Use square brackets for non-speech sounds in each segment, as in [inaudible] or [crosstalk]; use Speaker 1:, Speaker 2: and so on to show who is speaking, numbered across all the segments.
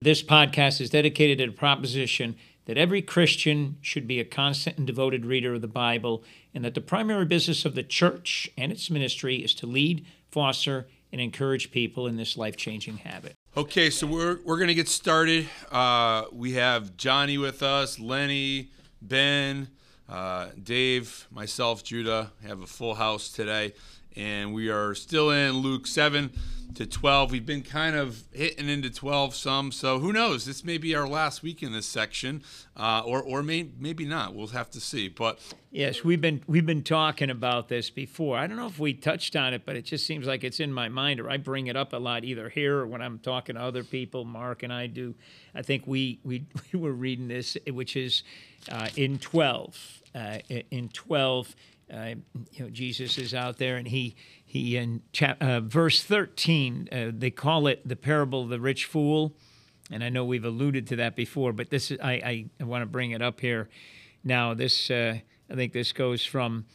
Speaker 1: This podcast is dedicated to the proposition that every Christian should be a constant and devoted reader of the Bible, and that the primary business of the church and its ministry is to lead, foster, and encourage people in this life changing habit.
Speaker 2: Okay, so we're, we're going to get started. Uh, we have Johnny with us, Lenny, Ben, uh, Dave, myself, Judah. have a full house today, and we are still in Luke 7 to 12. We've been kind of hitting into 12 some, so who knows? This may be our last week in this section, uh, or or may, maybe not. We'll have to see. But
Speaker 1: yes, we've been we've been talking about this before. I don't know if we touched on it, but it just seems like it's in my mind, or I bring it up a lot either here or when I'm talking to other people. Mark and I do. I think we we, [laughs] we were reading this, which is uh, in 12. Uh, in 12, uh, you know, Jesus is out there and he he in chap, uh, verse 13 uh, they call it the parable of the rich fool. And i know we've alluded to that before but this is i, I, want to bring it up here. Now this uh, i think this goes from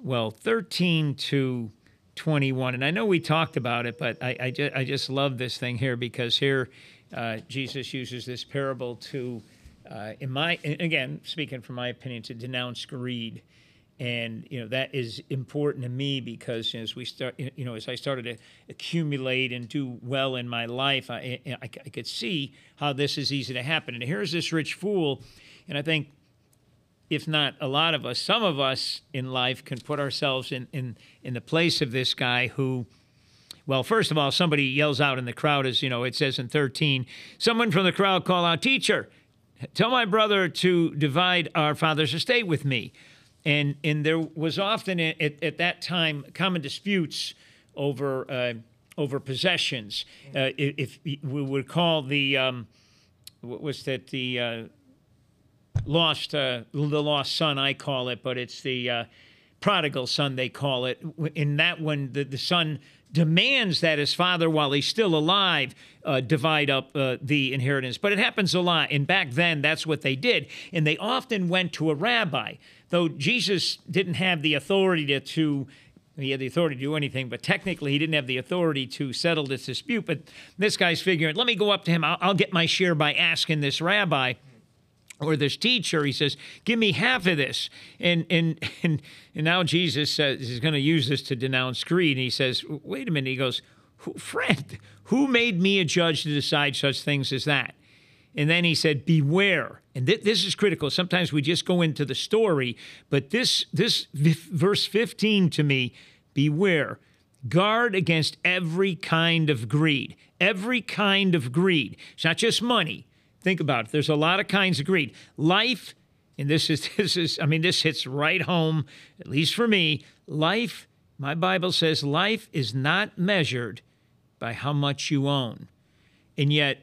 Speaker 1: well 13 to 21 and i know we talked about it but i, I, just, I just love this thing here because here uh, jesus uses this parable to uh, in my again speaking from my opinion to denounce greed and you know that is important to me because as we start you know as i started to accumulate and do well in my life I, I, I, could see how this is easy to happen. And here's this rich fool and i think if not a lot of us some of us in life can put ourselves in in, in the place of this guy who well, first of all, somebody yells out in the crowd, as you know, it says in 13, someone from the crowd call out, Teacher, tell my brother to divide our father's estate with me and and there was often at, at that time common disputes over uh, over possessions. Uh, if, if, we would call the um, what was that the uh, lost uh, the lost son I call it, but it's the uh, prodigal son they call it. In that one, the, the son demands that his father, while he's still alive, uh, divide up uh, the inheritance. But it happens a lot. And back then, that's what they did. And they often went to a rabbi. Though Jesus didn't have the authority to, to he had the authority to do anything, but technically he didn't have the authority to settle this dispute. But this guy's figuring, let me go up to him. I'll, I'll get my share by asking this rabbi or this teacher, he says, "Give me half of this." And and [laughs] and, and now Jesus says he's going to use this to denounce greed. And he says, "Wait a minute." He goes, "Friend, who made me a judge to decide such things as that?" And then he said, "Beware." And th- this is critical. Sometimes we just go into the story, but this this verse 15 to me, beware. Guard against every kind of greed. Every kind of greed. It's not just money. Think about it. There's a lot of kinds of greed. Life, and this is [laughs] this is I mean this hits right home, at least for me. Life, my Bible says life is not measured by how much you own. And yet,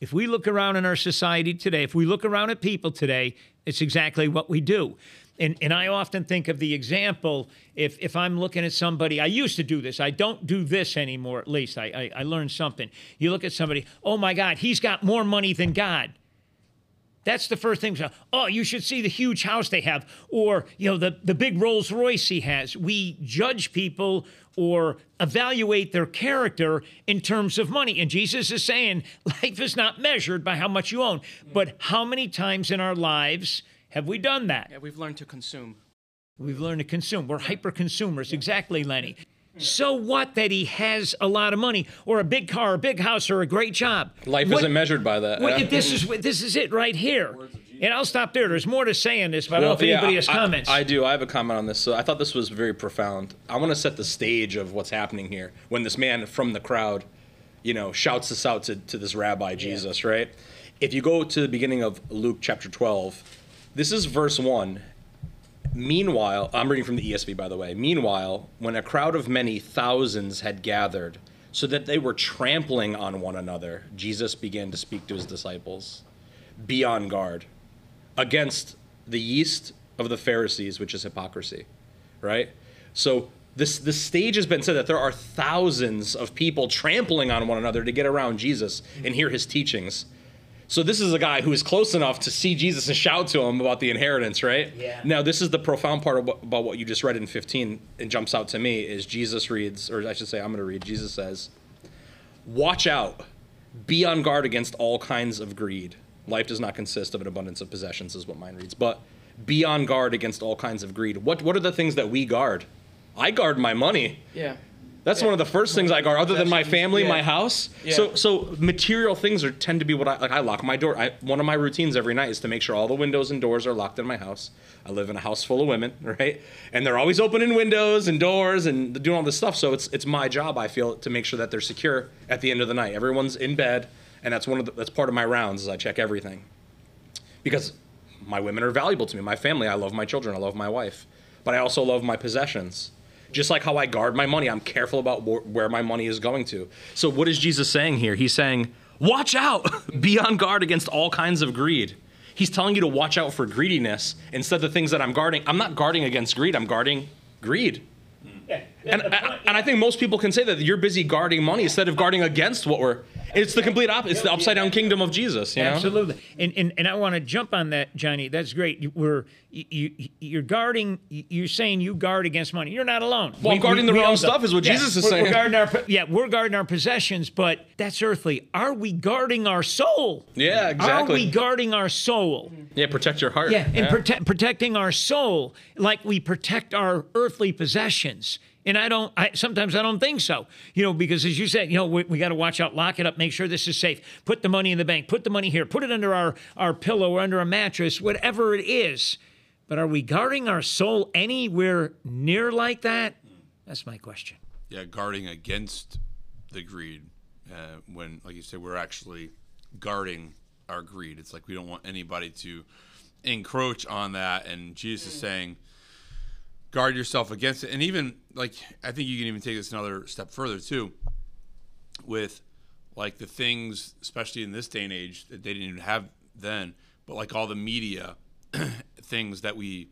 Speaker 1: if we look around in our society today, if we look around at people today, it's exactly what we do and, and I often think of the example if, if I'm looking at somebody, I used to do this. I don't do this anymore, at least. I, I, I learned something. You look at somebody, oh my God, he's got more money than God. That's the first thing. Oh, you should see the huge house they have, or you know the, the big Rolls Royce he has. We judge people or evaluate their character in terms of money. And Jesus is saying [laughs] life is not measured by how much you own, but how many times in our lives have we done that?
Speaker 3: Yeah, we've learned to consume.
Speaker 1: We've learned to consume. We're hyper consumers. Exactly, Lenny. So what that he has a lot of money or a big car, a big house, or a great job?
Speaker 4: Life
Speaker 1: what,
Speaker 4: isn't measured by that.
Speaker 1: What, this is this is it right here. And I'll stop there. There's more to say on this, but well, I don't know if yeah, anybody has
Speaker 4: I,
Speaker 1: comments.
Speaker 4: I, I do. I have a comment on this. So I thought this was very profound. I want to set the stage of what's happening here when this man from the crowd, you know, shouts this out to, to this rabbi Jesus, yeah. right? If you go to the beginning of Luke chapter 12, this is verse 1. Meanwhile, I'm reading from the ESV, by the way. Meanwhile, when a crowd of many thousands had gathered, so that they were trampling on one another, Jesus began to speak to his disciples Be on guard against the yeast of the Pharisees, which is hypocrisy, right? So, this, this stage has been said that there are thousands of people trampling on one another to get around Jesus and hear his teachings. So this is a guy who is close enough to see Jesus and shout to him about the inheritance, right?
Speaker 1: Yeah.
Speaker 4: Now this is the profound part about what you just read in 15 and jumps out to me is Jesus reads, or I should say, I'm going to read. Jesus says, "Watch out, Be on guard against all kinds of greed. Life does not consist of an abundance of possessions, is what mine reads. But be on guard against all kinds of greed. What what are the things that we guard? I guard my money.
Speaker 3: Yeah.
Speaker 4: That's one of the first things I guard, other than my family,
Speaker 3: Yeah.
Speaker 4: my house.
Speaker 3: Yeah.
Speaker 4: So, so material things are tend to be what I like. I lock my door. I, one of my routines every night is to make sure all the windows and doors are locked in my house. I live in a house full of women, [laughs] right? And they're always opening windows and doors and doing all this stuff. So it's it's my job. I feel to make sure that they're secure at the end of the night. Everyone's in bed, and that's one of the, that's part of my rounds is I check everything because my women are valuable to me. My family, I love my children, I love my wife, but I also love my possessions. Just like how I guard my money, I'm careful about wh- where my money is going to. So, what is Jesus saying here? He's saying, Watch out, [laughs] be on guard against all kinds of greed. He's telling you to watch out for greediness instead of the things that I'm guarding. I'm not guarding against greed, I'm guarding greed. Hmm. And, and, and I think most people can say that you're busy guarding money instead of guarding against what we're. It's the complete opposite. It's the upside down kingdom of Jesus. You know?
Speaker 1: Absolutely, and, and and I want to jump on that, Johnny. That's great. You, we're you, you you're guarding. You're saying you guard against money. You're not alone.
Speaker 4: Well, I'm guarding the wrong
Speaker 1: all
Speaker 4: stuff is what
Speaker 1: Yeah,
Speaker 4: Jesus is
Speaker 1: we're-
Speaker 4: saying.
Speaker 1: We're guarding our yeah, we're guarding our possessions, but that's earthly. Are we guarding our soul?
Speaker 4: Yeah, exactly.
Speaker 1: Are we guarding our soul?
Speaker 4: Yeah, protect your heart.
Speaker 1: Yeah, and prote- protecting our soul like we protect our earthly possessions. And I don't. I sometimes I don't think so. You know, because as you said, you know, we, we got to watch out, lock it up, make sure this is safe. Put the money in the bank. Put the money here. Put it under our our pillow or under a mattress, whatever it is. But are we guarding our soul anywhere near like that? That's my question.
Speaker 2: yeah, guarding against the greed. Uh, when, like you said, we're actually guarding our greed. It's like we don't want anybody to encroach on that. And Jesus is saying, guard yourself against it. And even like, I think you can even take this another step further too, with like the things, especially in this day and age, that they didn't even have then, but like all the media [clears throat] things that we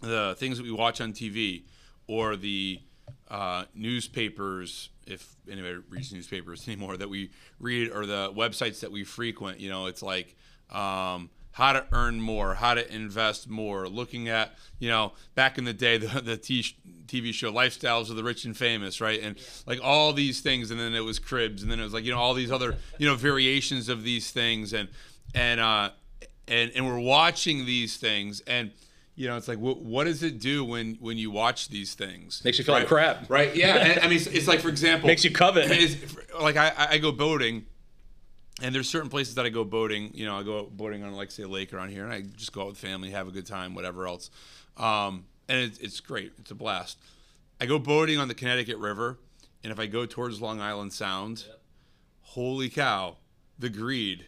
Speaker 2: the things that we watch on TV or the uh, newspapers, if anybody reads newspapers [laughs] anymore, that we read or the websites that we frequent, you know, it's like um, how to earn more, how to invest more, looking at, you know, back in the day, [laughs] the, the TV show Lifestyles of the Rich and Famous, right? And like all these things. And then it was Cribs. And then it was like, you know, all these other, you know, variations of these things. And, and, uh, and, and we're watching these things and, you know, it's like, what, what does it do when when you watch these things?
Speaker 4: Makes you feel like crap.
Speaker 2: Right? Yeah. And, I mean, it's, it's like, for example,
Speaker 4: Makes you covet. [laughs]
Speaker 2: it's, like I, I go boating, and there's certain places that I go boating. You know, I go boating on like say a lake around here, and I just go out with family, have a good time, whatever else. Um, and it, it's great. It's a blast. I go boating on the Connecticut River, and if I go towards Long Island Sound, holy cow, the greed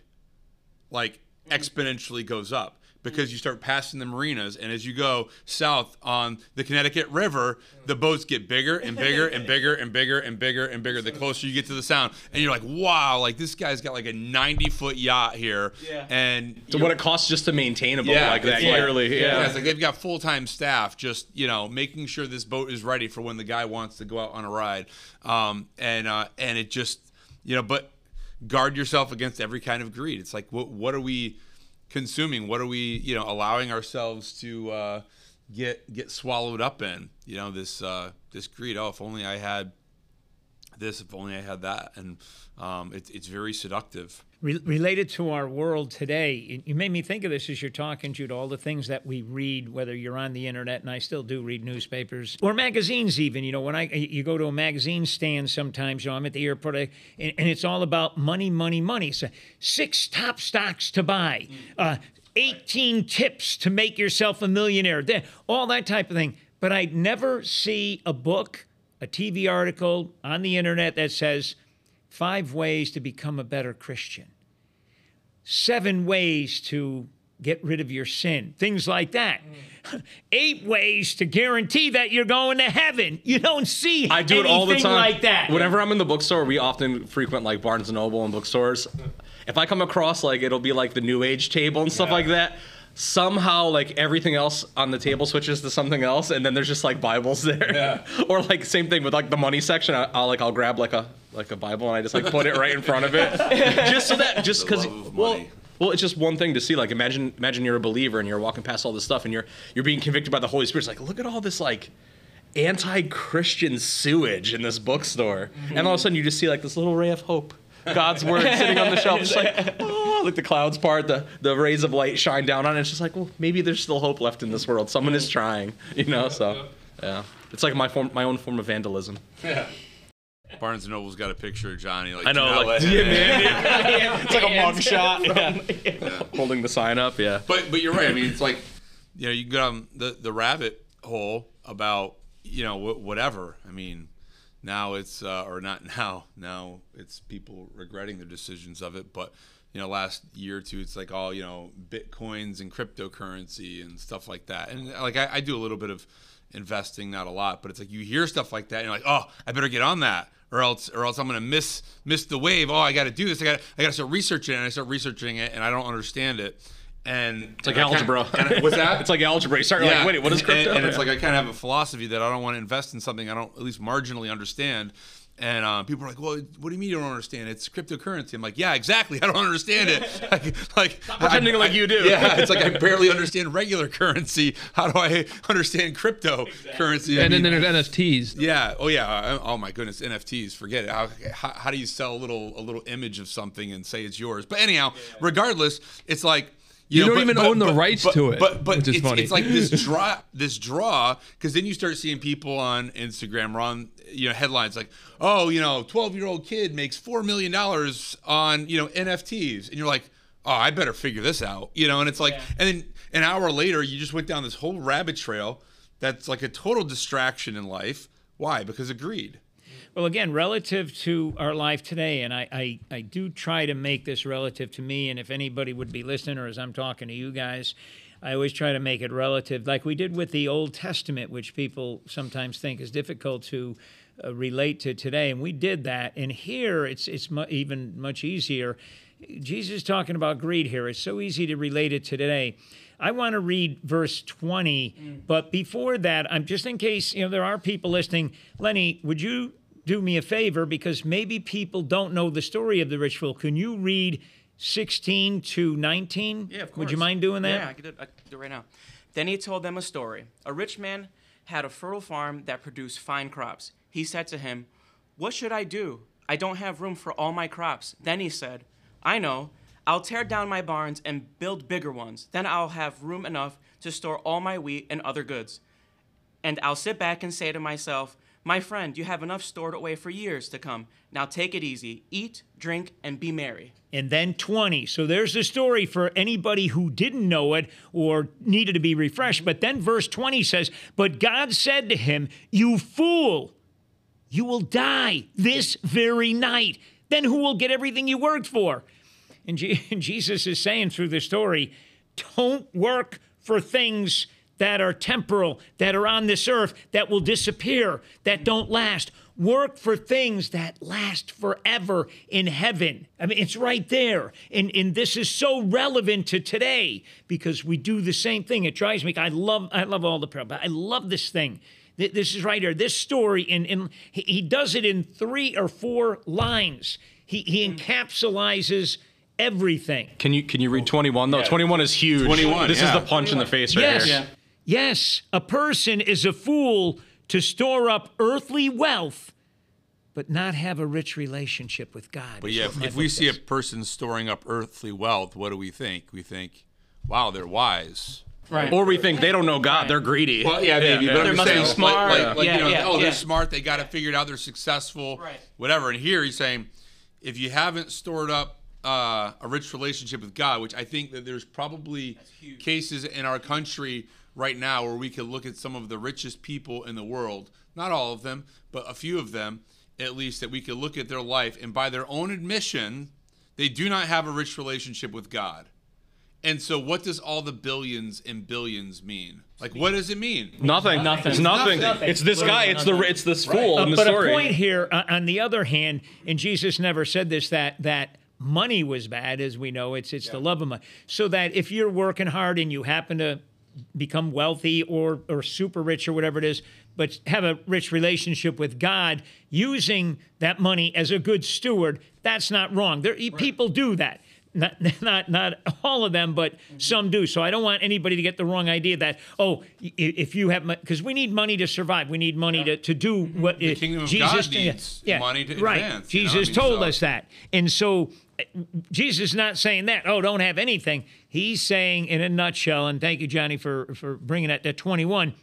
Speaker 2: like exponentially goes up because you start passing the marinas and as you go south on the Connecticut River the boats get bigger and bigger and [laughs] bigger and bigger and bigger and bigger the closer you get to the sound and you're like wow like this guy's got like a 90 foot yacht here
Speaker 3: Yeah.
Speaker 2: and
Speaker 4: So what it costs just to maintain a boat
Speaker 2: yeah,
Speaker 4: like that,
Speaker 2: it's like-
Speaker 4: clearly.
Speaker 2: Yeah.
Speaker 4: Yeah.
Speaker 2: it's like they've got full time staff just you know making sure this boat is ready for when the guy wants to go out on a ride, um, and uh, and it just you know, but guard yourself against every kind of greed. It's like what what are we consuming? What are we you know allowing ourselves to uh, get get swallowed up in? You know this uh, this greed. Oh, if only I had this. If only I had that. And um, it's it's very seductive.
Speaker 1: Re- related to our world today, you- you made me think of this as you're talking, Jude. All the things that we read, whether you're on the internet, and I still do read newspapers or magazines, even. You know, when I you go to a magazine stand, sometimes you know I'm at the airport, I, and, and it's all about money, money, money. So six top stocks to buy, uh, 18 tips to make yourself a millionaire, all that type of thing. But I never see a book, a TV article on the internet that says five ways to become a better Christian, seven ways to get rid of your sin, things like that. Mm. [laughs] Eight ways to guarantee that you're going to heaven. You don't see
Speaker 4: I do it all the time.
Speaker 1: like that.
Speaker 4: Whenever I'm in the bookstore, we often frequent like Barnes and Noble and bookstores. If I come across like it'll be like the New Age table and stuff like that. Somehow, like everything else on the table switches to something else, and then there's just like Bibles [laughs] there. yeah. or like same thing with like the money section. I, I'll like I'll grab like a like a Bible and I just like put it right in front of it, [laughs] just so that just because well. Well, it's just one thing to see. Like, imagine, imagine you're a believer and you're walking past all this stuff, and you're you're being convicted by the Holy Spirit. It's like, look at all this like anti-Christian sewage in this bookstore, and all of a sudden you just see like this little ray of hope God's word sitting on the shelf. Just like, [laughs] oh, like the clouds part, the, the rays of light shine down on it. It's just like, well, maybe there's still hope left in this world. Someone is trying, you know. So, yeah, it's like my form, my own form of vandalism. Yeah.
Speaker 2: Barnes and Noble's got a picture of Johnny. Like,
Speaker 4: I know,
Speaker 2: "Do
Speaker 4: like,
Speaker 2: let [laughs]
Speaker 4: yeah, man, [laughs] it's like a mug shot. Yeah. Holding the sign up. Yeah.
Speaker 2: But but you're right. I mean, it's like you know you go down the the rabbit hole about you know wh- whatever. I mean, now it's uh, or not now. Now it's people regretting their decisions of it. But you know, last year or two, it's like all you know bitcoins and cryptocurrency and stuff like that. And like I, I do a little bit of investing, not a lot, but it's like you hear stuff like that, and you're like, oh, I better get on that. Or else, or else I'm gonna miss miss the wave. Oh, I got to do this. I gotta I got to start researching it. And I start researching it, and I don't understand it. And
Speaker 4: It's like algebra.
Speaker 2: what's that? [laughs]
Speaker 4: It's like algebra. You start like, wait, what is
Speaker 2: and-
Speaker 4: crypto?
Speaker 2: And, it's like I [laughs] kind of have a philosophy that I don't want to invest in something I don't at least marginally understand. And uh, people are like, "Well, what do you mean you don't understand? It's cryptocurrency." I'm like, "Yeah, exactly. I don't understand it. [laughs] like, like
Speaker 4: pretending
Speaker 2: I-
Speaker 4: like
Speaker 2: I-
Speaker 4: you do.
Speaker 2: Yeah, it's like I barely understand regular currency. How do I understand cryptocurrency? I
Speaker 3: And then
Speaker 2: mean,
Speaker 3: there's NFTs.
Speaker 2: yeah. Oh, yeah. Oh my goodness. NFTs. Forget it. How, how, how do you sell a little a little image of something and say it's yours? But anyhow, regardless, it's like
Speaker 3: You
Speaker 2: know,
Speaker 3: don't even own the rights
Speaker 2: but-
Speaker 3: to it,
Speaker 2: But but
Speaker 3: which is
Speaker 2: it's,
Speaker 3: funny.
Speaker 2: it's like this [laughs] draw this draw because then you start seeing people on Instagram or on you know headlines like oh you know twelve year old kid makes four million dollars on you know NFTs and you're like oh I better figure this out you know and it's like and then an hour later you just went down this whole rabbit trail that's like a total distraction in life why because of greed.
Speaker 1: Well, again, relative to our life today, and I, I, I do try to make this relative to me, and if anybody would be listening or as I'm talking to you guys, I always try to make it relative, like we did with the Old Testament, which people sometimes think is difficult to uh, relate to today, and we did that. And here, it's it's mu- even much easier. Jesus is talking about greed here. It's so easy to relate it to today. I want to read verse 20, but before that, I'm just in case you know there are people listening. Lenny, would you do me a favor because maybe people don't know the story of the rich fool? Can you read 16 to 19?
Speaker 5: Yeah, of course.
Speaker 1: Would you mind doing that?
Speaker 5: Yeah, I can do it, I can do it right now. Then he told them a story. A rich man had a fertile farm that produced fine crops. He said to him, What should I do? I don't have room for all my crops. Then he said, I know. I'll tear down my barns and build bigger ones. Then I'll have room enough to store all my wheat and other goods. And I'll sit back and say to myself, My friend, you have enough stored away for years to come. Now take it easy. Eat, drink, and be merry.
Speaker 1: and then 20. So there's the story for anybody who didn't know it or needed to be refreshed. But then verse 20 says, But God said to him, You fool, you will die this very night. Then who will get everything you worked for? And, Je- [laughs] and Jesus is saying through the story, Don't work for things that are temporal, that are on this earth, that will disappear, that don't last. Work for things that last forever in heaven. I mean, it's right there. And, and this is so relevant to today because we do the same thing. It drives me. I love, I love all the prayer, but I love this thing. This is right here. This story, in, in he he does it in three or four lines. He, he hmm. encapsulizes everything.
Speaker 4: Can you can you read 21 though? 21 is huge.
Speaker 2: 21,
Speaker 4: This
Speaker 2: yeah.
Speaker 4: is the punch in the face right
Speaker 1: Yes.
Speaker 4: here.
Speaker 1: Yes, a person is a fool to store up earthly wealth, but not have a rich relationship with God.
Speaker 2: But yeah, if, if we
Speaker 1: book
Speaker 2: see a person storing up earthly wealth, what do we think? We think, wow, they're wise.
Speaker 5: Right.
Speaker 4: Or we think they don't know God,
Speaker 5: Right.
Speaker 4: they're greedy.
Speaker 2: Well, yeah, maybe.
Speaker 4: yeah.
Speaker 2: But
Speaker 5: They
Speaker 2: I'm
Speaker 5: must
Speaker 2: saying,
Speaker 5: be smart.
Speaker 2: Like, like,
Speaker 5: Yeah,
Speaker 2: you know,
Speaker 5: yeah,
Speaker 2: oh, they're smart. They got it figured out. They're successful.
Speaker 5: Right.
Speaker 2: Whatever. And here he's saying, if you haven't stored up uh, a rich relationship with God, which I think that there's probably cases in our country right now where we could look at some of the richest people in the world, not all of them, but a few of them at least, that we could look at their life and by their own admission, they do not have a rich relationship with God. And so, what does all the billions and billions mean? Like, what does it mean?
Speaker 4: Nothing.
Speaker 5: Nothing.
Speaker 4: It's nothing.
Speaker 1: Nothing.
Speaker 4: It's this guy. It's the it's this fool
Speaker 1: Uh,
Speaker 4: in the
Speaker 1: but
Speaker 4: story.
Speaker 1: a point here, uh, on the other hand, and Jesus never said this that that money was bad, as we know. It's it's the love of money. So that if you're working hard and you happen to become wealthy or or super rich or whatever it is, but have a rich relationship with God, using that money as a good steward, that's not wrong. There, People do that. Not, [laughs] not, not all of them, but mm-hmm. some do. So I don't want anybody to get the wrong idea that oh, if you have because we need money to survive, we need money to, to do what mm-hmm. the
Speaker 2: kingdom of
Speaker 1: Jesus
Speaker 2: God needs money to
Speaker 1: right.
Speaker 2: advance, you know? I
Speaker 1: Jesus
Speaker 2: mean,
Speaker 1: told
Speaker 2: so-
Speaker 1: us that, and so Jesus is not saying that. Oh, don't have anything. He's saying in a nutshell, and thank you, Johnny, for for bringing that to twenty one.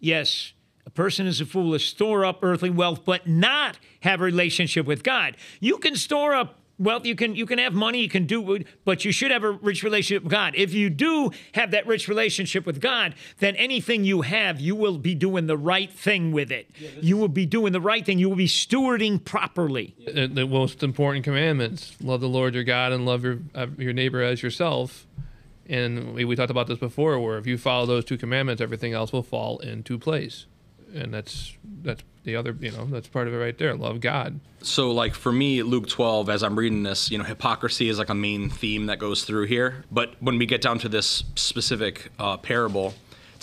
Speaker 1: Yes, a person is a fool to store up earthly wealth, but not have a relationship with God. You can store up wealth, you can you can have money, you can do, but you should have a rich relationship with God. If you do have that rich relationship with God, then anything you have, you will be doing the right thing with it. you will be doing the right thing. You will be stewarding properly.
Speaker 3: the, the most important commandments love the lord your god and love your uh, your neighbor as yourself and we, we talked about this before where if you follow those two commandments everything else will fall into place and that's that's the other you know that's part of it right there love god
Speaker 4: So, like for me, Luke 12, as I'm reading this, you know, hypocrisy is like a main theme that goes through here. But when we get down to this specific uh, parable,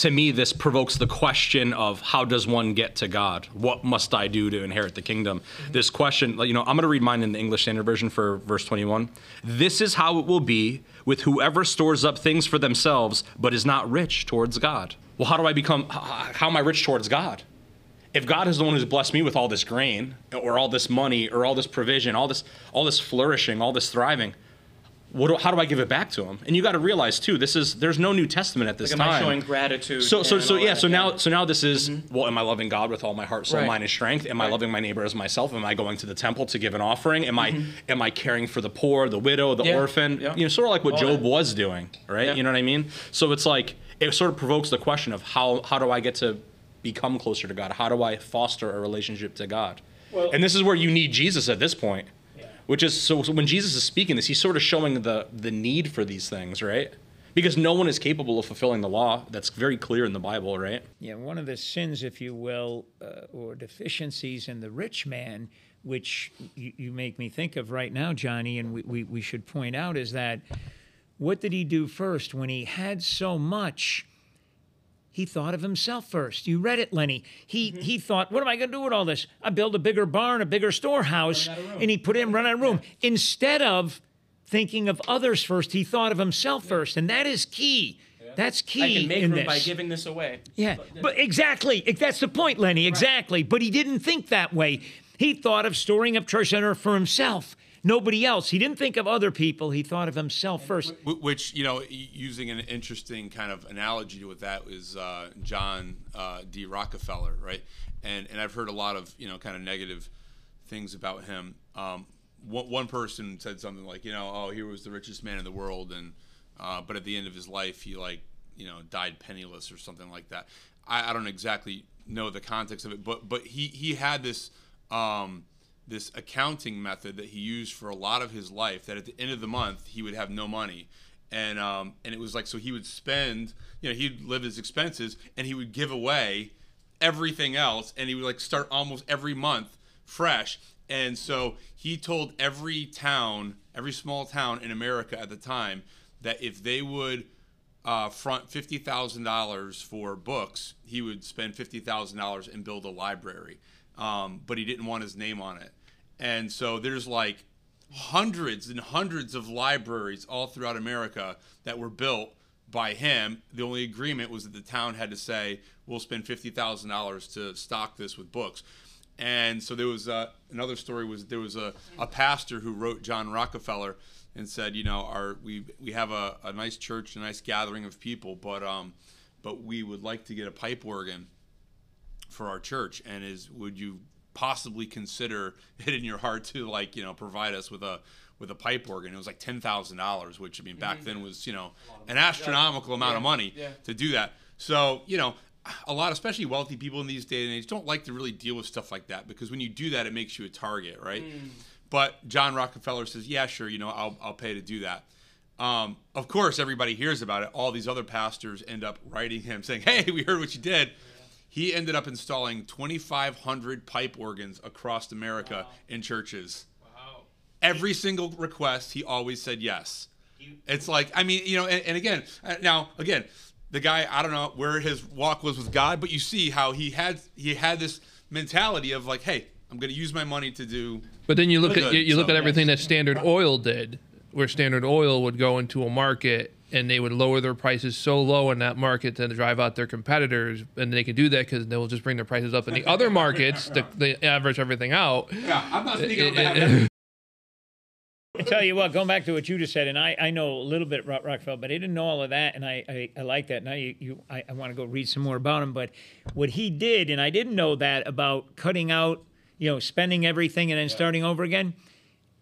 Speaker 4: to me, this provokes the question of how does one get to God? What must I do to inherit the kingdom? This question, you know, I'm going to read mine in the English Standard Version for verse 21. This is how it will be with whoever stores up things for themselves, but is not rich towards God. Well, how do I become, how am I rich towards God? If God is the one who's blessed me with all this grain or all this money or all this provision, all this all this flourishing, all this thriving, what do, how do I give it back to him? And you got to realize too, this is there's no New Testament at this
Speaker 5: Like, am I
Speaker 4: time.
Speaker 5: showing gratitude?
Speaker 4: so so so yeah, so now so now this is mm-hmm. well, am I loving God with all my heart, soul,
Speaker 5: Right.
Speaker 4: mind, and strength? Am I loving my neighbor as myself? Am I going to the temple to give an offering? Am I mm-hmm. am I caring for the poor, the widow, the
Speaker 5: Yeah.
Speaker 4: orphan?
Speaker 5: Yeah.
Speaker 4: You know, sort of like what
Speaker 5: All
Speaker 4: Job
Speaker 5: that.
Speaker 4: was doing, right?
Speaker 5: Yeah.
Speaker 4: You know what I mean? So it's like it sort of provokes the question of how how do I get to become closer to God? How do I foster a relationship to God?
Speaker 1: Well-
Speaker 4: and this is where you need Jesus at this point. Which is so, so when Jesus is speaking this, he's sort of showing the the need for these things, right? Because no one is capable of fulfilling the law. That's very clear in the Bible, right?
Speaker 1: Yeah, one of the sins, if you will, uh, or deficiencies in the rich man, which you, you make me think of right now, Johnny, and we, we, we should point out, is that what did he do first? When he had so much, he thought of himself first. You read it, Lenny. He mm-hmm. he thought, what am I going to do with all this? I build a bigger barn, a bigger storehouse, and he put in run out of room instead of thinking of others first. He thought of himself first, and that is key. That's key
Speaker 5: I can make
Speaker 1: in
Speaker 5: room
Speaker 1: this.
Speaker 5: by giving this away.
Speaker 1: Yeah, but exactly. That's the point, Lenny. Exactly. But he didn't think that way. He thought of storing up treasure center for himself, nobody else. He didn't think of other people. He thought of himself first.
Speaker 2: Which you know, using an interesting kind of analogy with that is uh, John uh, D. Rockefeller, right? And and I've heard a lot of you know kind of negative things about him. Um, one, one person said something like, you know, oh, he was the richest man in the world, and uh, but at the end of his life, he like you know died penniless or something like that. I, I don't exactly know the context of it, but but he he had this. Um, this accounting method that he used for a lot of his life that at the end of the month he would have no money and um, and it was like so he would spend you know he'd live his expenses and he would give away everything else and he would like start almost every month fresh and so he told every town every small town in america at the time that if they would uh, front fifty thousand dollars for books, he would spend fifty thousand dollars and build a library. Um, but he didn't want his name on it, and so there's like hundreds and hundreds of libraries all throughout America that were built by him. The only agreement was that the town had to say, "We'll spend fifty thousand dollars to stock this with books." And so there was uh, another story was there was a, a pastor who wrote John Rockefeller and said, you know, our we we have a, a nice church, a nice gathering of people, but um, but we would like to get a pipe organ for our church, and is would you possibly consider [laughs] it in your heart to like you know provide us with a with a pipe organ? It was like ten thousand dollars, which I mean back then was you know an astronomical amount of money
Speaker 5: Yeah.
Speaker 2: to do that. So you know. A lot, especially wealthy people in these day and age, don't like to really deal with stuff like that because when you do that, it makes you a target, right? But John Rockefeller says, "Yeah, sure, you know, I'll, I'll pay to do that." Um, of course, everybody hears about it. All these other pastors end up writing him saying, "Hey, we heard what you did." He ended up installing 2,500 pipe organs across America in churches.
Speaker 1: Wow.
Speaker 2: Every single request, he always said yes. It's like, I mean, you know, and, and again, uh, now again, the guy, I don't know where his walk was with God, but you see how he had he had this mentality of like, hey, I'm going to use my money to do
Speaker 3: But then you look
Speaker 2: Good.
Speaker 3: at you, you look
Speaker 2: So,
Speaker 3: at everything that Standard Oil did where Standard Oil would go into a market and they would lower their prices so low in that market to drive out their competitors, and they can do that because they'll just bring their prices up in the other markets to, they average everything out.
Speaker 2: Yeah, I'm not speaking on
Speaker 3: It-
Speaker 2: behalf
Speaker 3: it- [laughs]
Speaker 1: I tell you what, going back to what you just said, and I, I know a little bit about Rockefeller, but I didn't know all of that, and I, I, I like that. Now you, you I, I want to go read some more about him. But what he did, and I didn't know that about cutting out, you know, spending everything and then starting over again.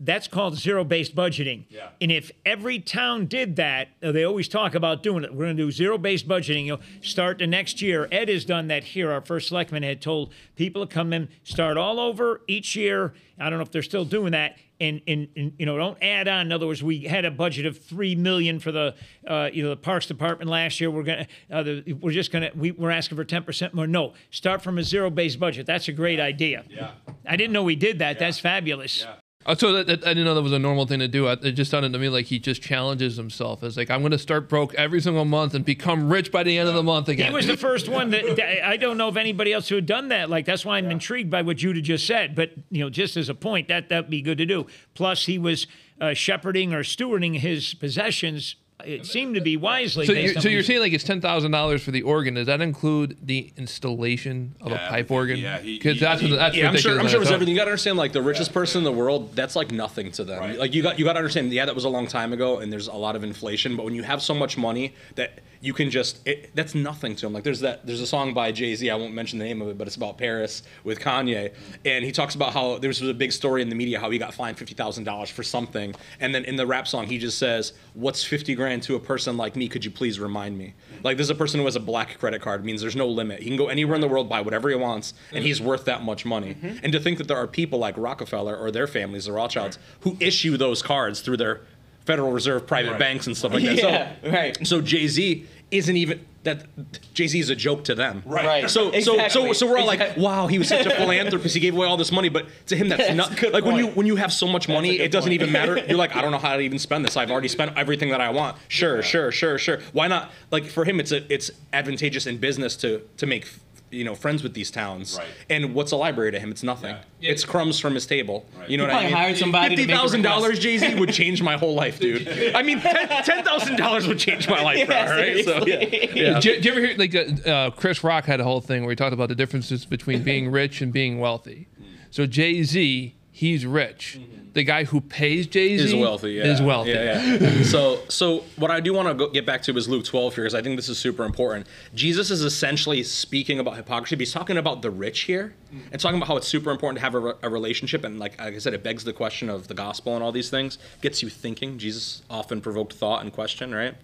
Speaker 1: That's called zero-based budgeting.
Speaker 2: Yeah.
Speaker 1: And if every town did that, uh, they always talk about doing it. We're going to do zero-based budgeting. You know, start the next year. Ed has done that here. Our first selectman had told people to come in, start all over each year. I don't know if they're still doing that. And, and, and you know, don't add on. In other words, we had a budget of three million for the uh, you know the Parks Department last year. We're gonna uh, the, we're just gonna we, we're asking for ten percent more. No, start from a zero-based budget. That's a great idea.
Speaker 2: Yeah.
Speaker 1: I didn't know we did that. That's fabulous.
Speaker 2: Yeah.
Speaker 3: Uh, so that, that- I didn't know that was a normal thing to do. It just sounded to me like he just challenges himself. It's like I'm going to start broke every single month and become rich by the end of the month again.
Speaker 1: He was the first one that, that- I don't know of anybody else who had done that. Like that's why I'm intrigued by what Judah just said. But you know, just as a point, that that'd be good to do. Plus, he was uh, shepherding or stewarding his possessions. It seemed to be wisely.
Speaker 3: so
Speaker 1: based
Speaker 3: you're,
Speaker 1: on
Speaker 3: so you're saying like it's ten thousand dollars for the organ? Does that include the installation of
Speaker 2: Yeah,
Speaker 3: a pipe
Speaker 2: everything.
Speaker 3: organ?
Speaker 2: Yeah, he-
Speaker 3: because
Speaker 2: he-
Speaker 3: that's
Speaker 2: he-
Speaker 3: what that's
Speaker 4: Yeah, I'm sure. I'm sure
Speaker 3: in
Speaker 4: it's everything. You got to understand, like the richest person in the world, that's like nothing to them.
Speaker 2: Right.
Speaker 4: Like you got you got to understand. Yeah, that was a long time ago, and there's a lot of inflation. But when you have so much money that you can just, it, that's nothing to him. Like there's that. There's a song by Jay Z. I won't mention the name of it, but it's about Paris with Kanye, and he talks about how there was a big story in the media how he got fined fifty thousand dollars for something, and then in the rap song he just says, "What's fifty grand to a person like me? Could you please remind me?" Like this is a person who has a black credit card. Means there's no limit. He can go anywhere in the world, buy whatever he wants, and mm-hmm. he's worth that much money. Mm-hmm. And to think that there are people like Rockefeller or their families, the Rothschilds, who issue those cards through their Federal Reserve private banks and stuff like that. [laughs]
Speaker 5: Yeah,
Speaker 4: so,
Speaker 5: right.
Speaker 4: So Jay Z isn't even that. Jay Z is a joke to them.
Speaker 5: Right.
Speaker 4: right. So so
Speaker 5: so
Speaker 4: so we're all like, wow, he was such a [laughs] philanthropist. He gave away all this money, but to him, that's
Speaker 5: That's
Speaker 4: not
Speaker 5: a good
Speaker 4: like when you when you have so much money, it doesn't
Speaker 5: point.
Speaker 4: even matter. [laughs] You're like, I don't know how to even spend this. I've already spent everything that I want. Sure, sure, sure, sure. Why not? Like for him, it's a it's advantageous in business to to make you know friends with these towns.
Speaker 2: Right.
Speaker 4: And what's a library to him? It's nothing.
Speaker 2: Yeah.
Speaker 4: It's crumbs from his table. You know
Speaker 5: He
Speaker 4: what I
Speaker 5: probably
Speaker 4: mean?
Speaker 5: hired somebody to
Speaker 4: Fifty
Speaker 5: make a
Speaker 4: thousand dollars. Jay Z, would [laughs] change my whole life, dude. I mean, ten thousand dollars would change my life, bro. Right? So yeah.
Speaker 5: seriously.
Speaker 4: yeah.
Speaker 3: Did you, did you ever hear like uh, uh, Chris Rock had a whole thing where he talked about the differences between being rich and being wealthy. So Jay Z, he's rich. The guy who pays Jay Z
Speaker 4: is wealthy. Yeah.
Speaker 3: Is wealthy.
Speaker 4: Yeah, yeah. [laughs] so, so what I do want to get back to is Luke 12 here, because I think this is super important. Jesus is essentially speaking about hypocrisy, but he's talking about the rich here, and talking about how it's super important to have a, re- a relationship, and like, like I said, it begs the question of the gospel and all these things, gets you thinking. Jesus often provoked thought and question, right?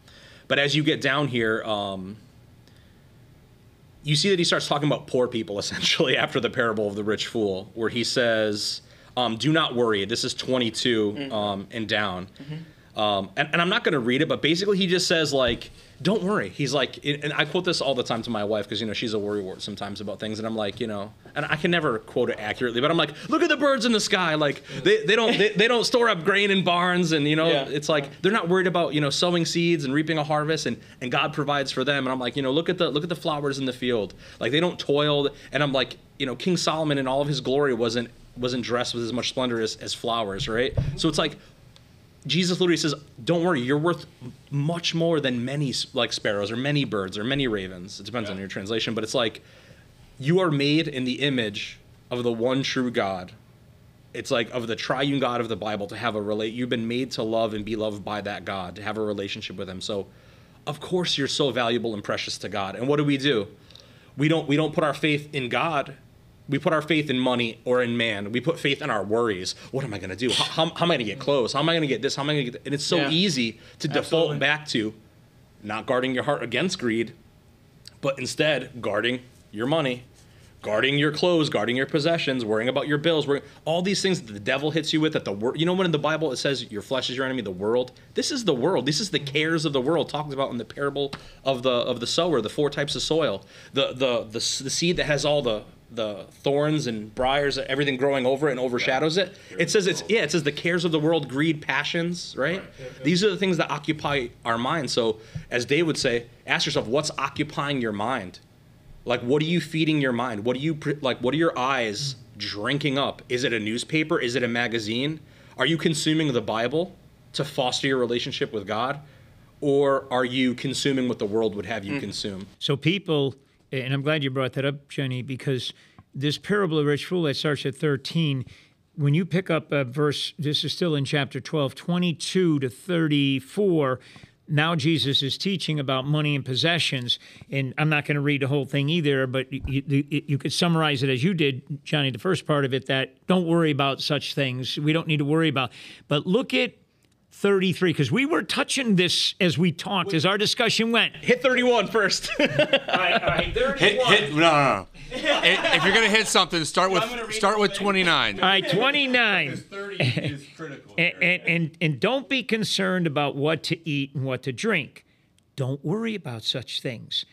Speaker 4: But as you get down here, um, you see that he starts talking about poor people [laughs] essentially after the parable of the rich fool, where he says, um, "Do not worry." This is 22 um, and down, um, and, and I'm not going to read it, but basically he just says like, "Don't worry." He's like, and I quote this all the time to my wife because you know she's a worrywart sometimes about things, and I'm like, you know, and I can never quote it accurately, but I'm like, look at the birds in the sky. Like they, they don't they, they don't store up grain in barns, and you know,
Speaker 5: Yeah.
Speaker 4: it's like they're not worried about you know sowing seeds and reaping a harvest, and and God provides for them. And I'm like, you know, look at the look at the flowers in the field. Like they don't toil. And I'm like, you know, King Solomon in all of his glory wasn't wasn't dressed with as much splendor as, as flowers, right? So it's like Jesus literally says, "Don't worry, you're worth much more than many like sparrows or many birds or many ravens." It depends on your translation, but it's like you are made in the image of the one true God. It's like of the triune God of the Bible to have a relate. You've been made to love and be loved by that God to have a relationship with Him. So, of course, you're so valuable and precious to God. And what do we do? We don't we don't put our faith in God. We put our faith in money or in man. We put faith in our worries. What am I going to do? How, how, how am I going to get clothes? How am I going to get this? How am I going to get that? And it's so
Speaker 5: Yeah.
Speaker 4: easy to
Speaker 5: Absolutely.
Speaker 4: default back to not guarding your heart against greed, but instead guarding your money, guarding your clothes, guarding your possessions, worrying about your bills, worrying, all these things that the devil hits you with. That the wor- you know when in the Bible it says your flesh is your enemy, the world. This is the world. This is the cares of the world talked about in the parable of the of the sower, the four types of soil, the the the, the seed that has all the the thorns and briars, everything growing over it and overshadows it. It says it's yeah, it says the cares of the world, greed, passions, right? These are the things that occupy our mind. So as Dave would say, ask yourself, what's occupying your mind? Like, what are you feeding your mind? What are you like? What are your eyes drinking up? Is it a newspaper? Is it a magazine? Are you consuming the Bible? to foster your relationship with God, or are you consuming what the world would have you mm. consume?
Speaker 1: So people, and I'm glad you brought that up, Jenny, because this parable of rich fool that starts at 13, when you pick up a verse, this is still in chapter 12, 22 to 34. Now Jesus is teaching about money and possessions, and I'm not going to read the whole thing either, but you, you, you could summarize it as you did, Johnny, the first part of it. That don't worry about such things. We don't need to worry about. But look at 33 because we were touching this as we talked, as our discussion went.
Speaker 4: Hit 31 first. [laughs]
Speaker 1: All right, all right, 31.
Speaker 2: Hit, hit, no, no, no. if if you're gonna hit something, start with
Speaker 5: gonna
Speaker 2: start with
Speaker 5: thing.
Speaker 2: 29.
Speaker 1: All right, 29.
Speaker 2: 30 is critical.
Speaker 1: And, and, and, and don't be concerned about what to eat and what to drink. Don't worry about such things.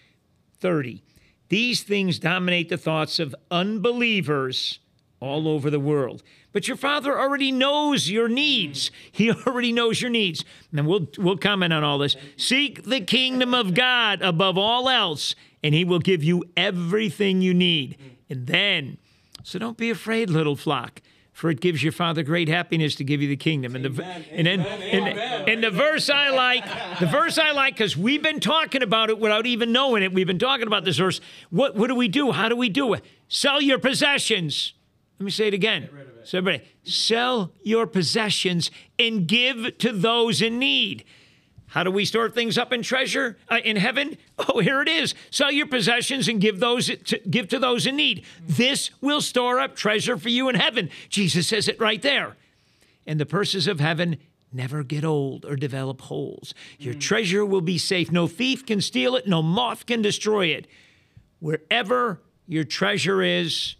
Speaker 1: 30. These things dominate the thoughts of unbelievers all over the world. But your father already knows your needs. He [laughs] already knows your needs. And we'll we'll comment on all this. Seek the kingdom of God above all else, and he will give you everything you need. And then, so don't be afraid, little flock. For it gives your Father great happiness to give you the kingdom. And the and then and, and the verse I like, the verse I like, because we've been talking about it without even knowing it. We've been talking about this verse. What what do we do? How do we do it? Sell your possessions. Let me say it again. So everybody, sell your possessions and give to those in need. How do we store things up in treasure uh, in heaven? Oh, here it is. Sell your possessions and give those to, give to those in need. This will store up treasure for you in heaven. Jesus says it right there. And the purses of heaven never get old or develop holes. Your treasure will be safe. No thief can steal it, no moth can destroy it. Wherever your treasure is,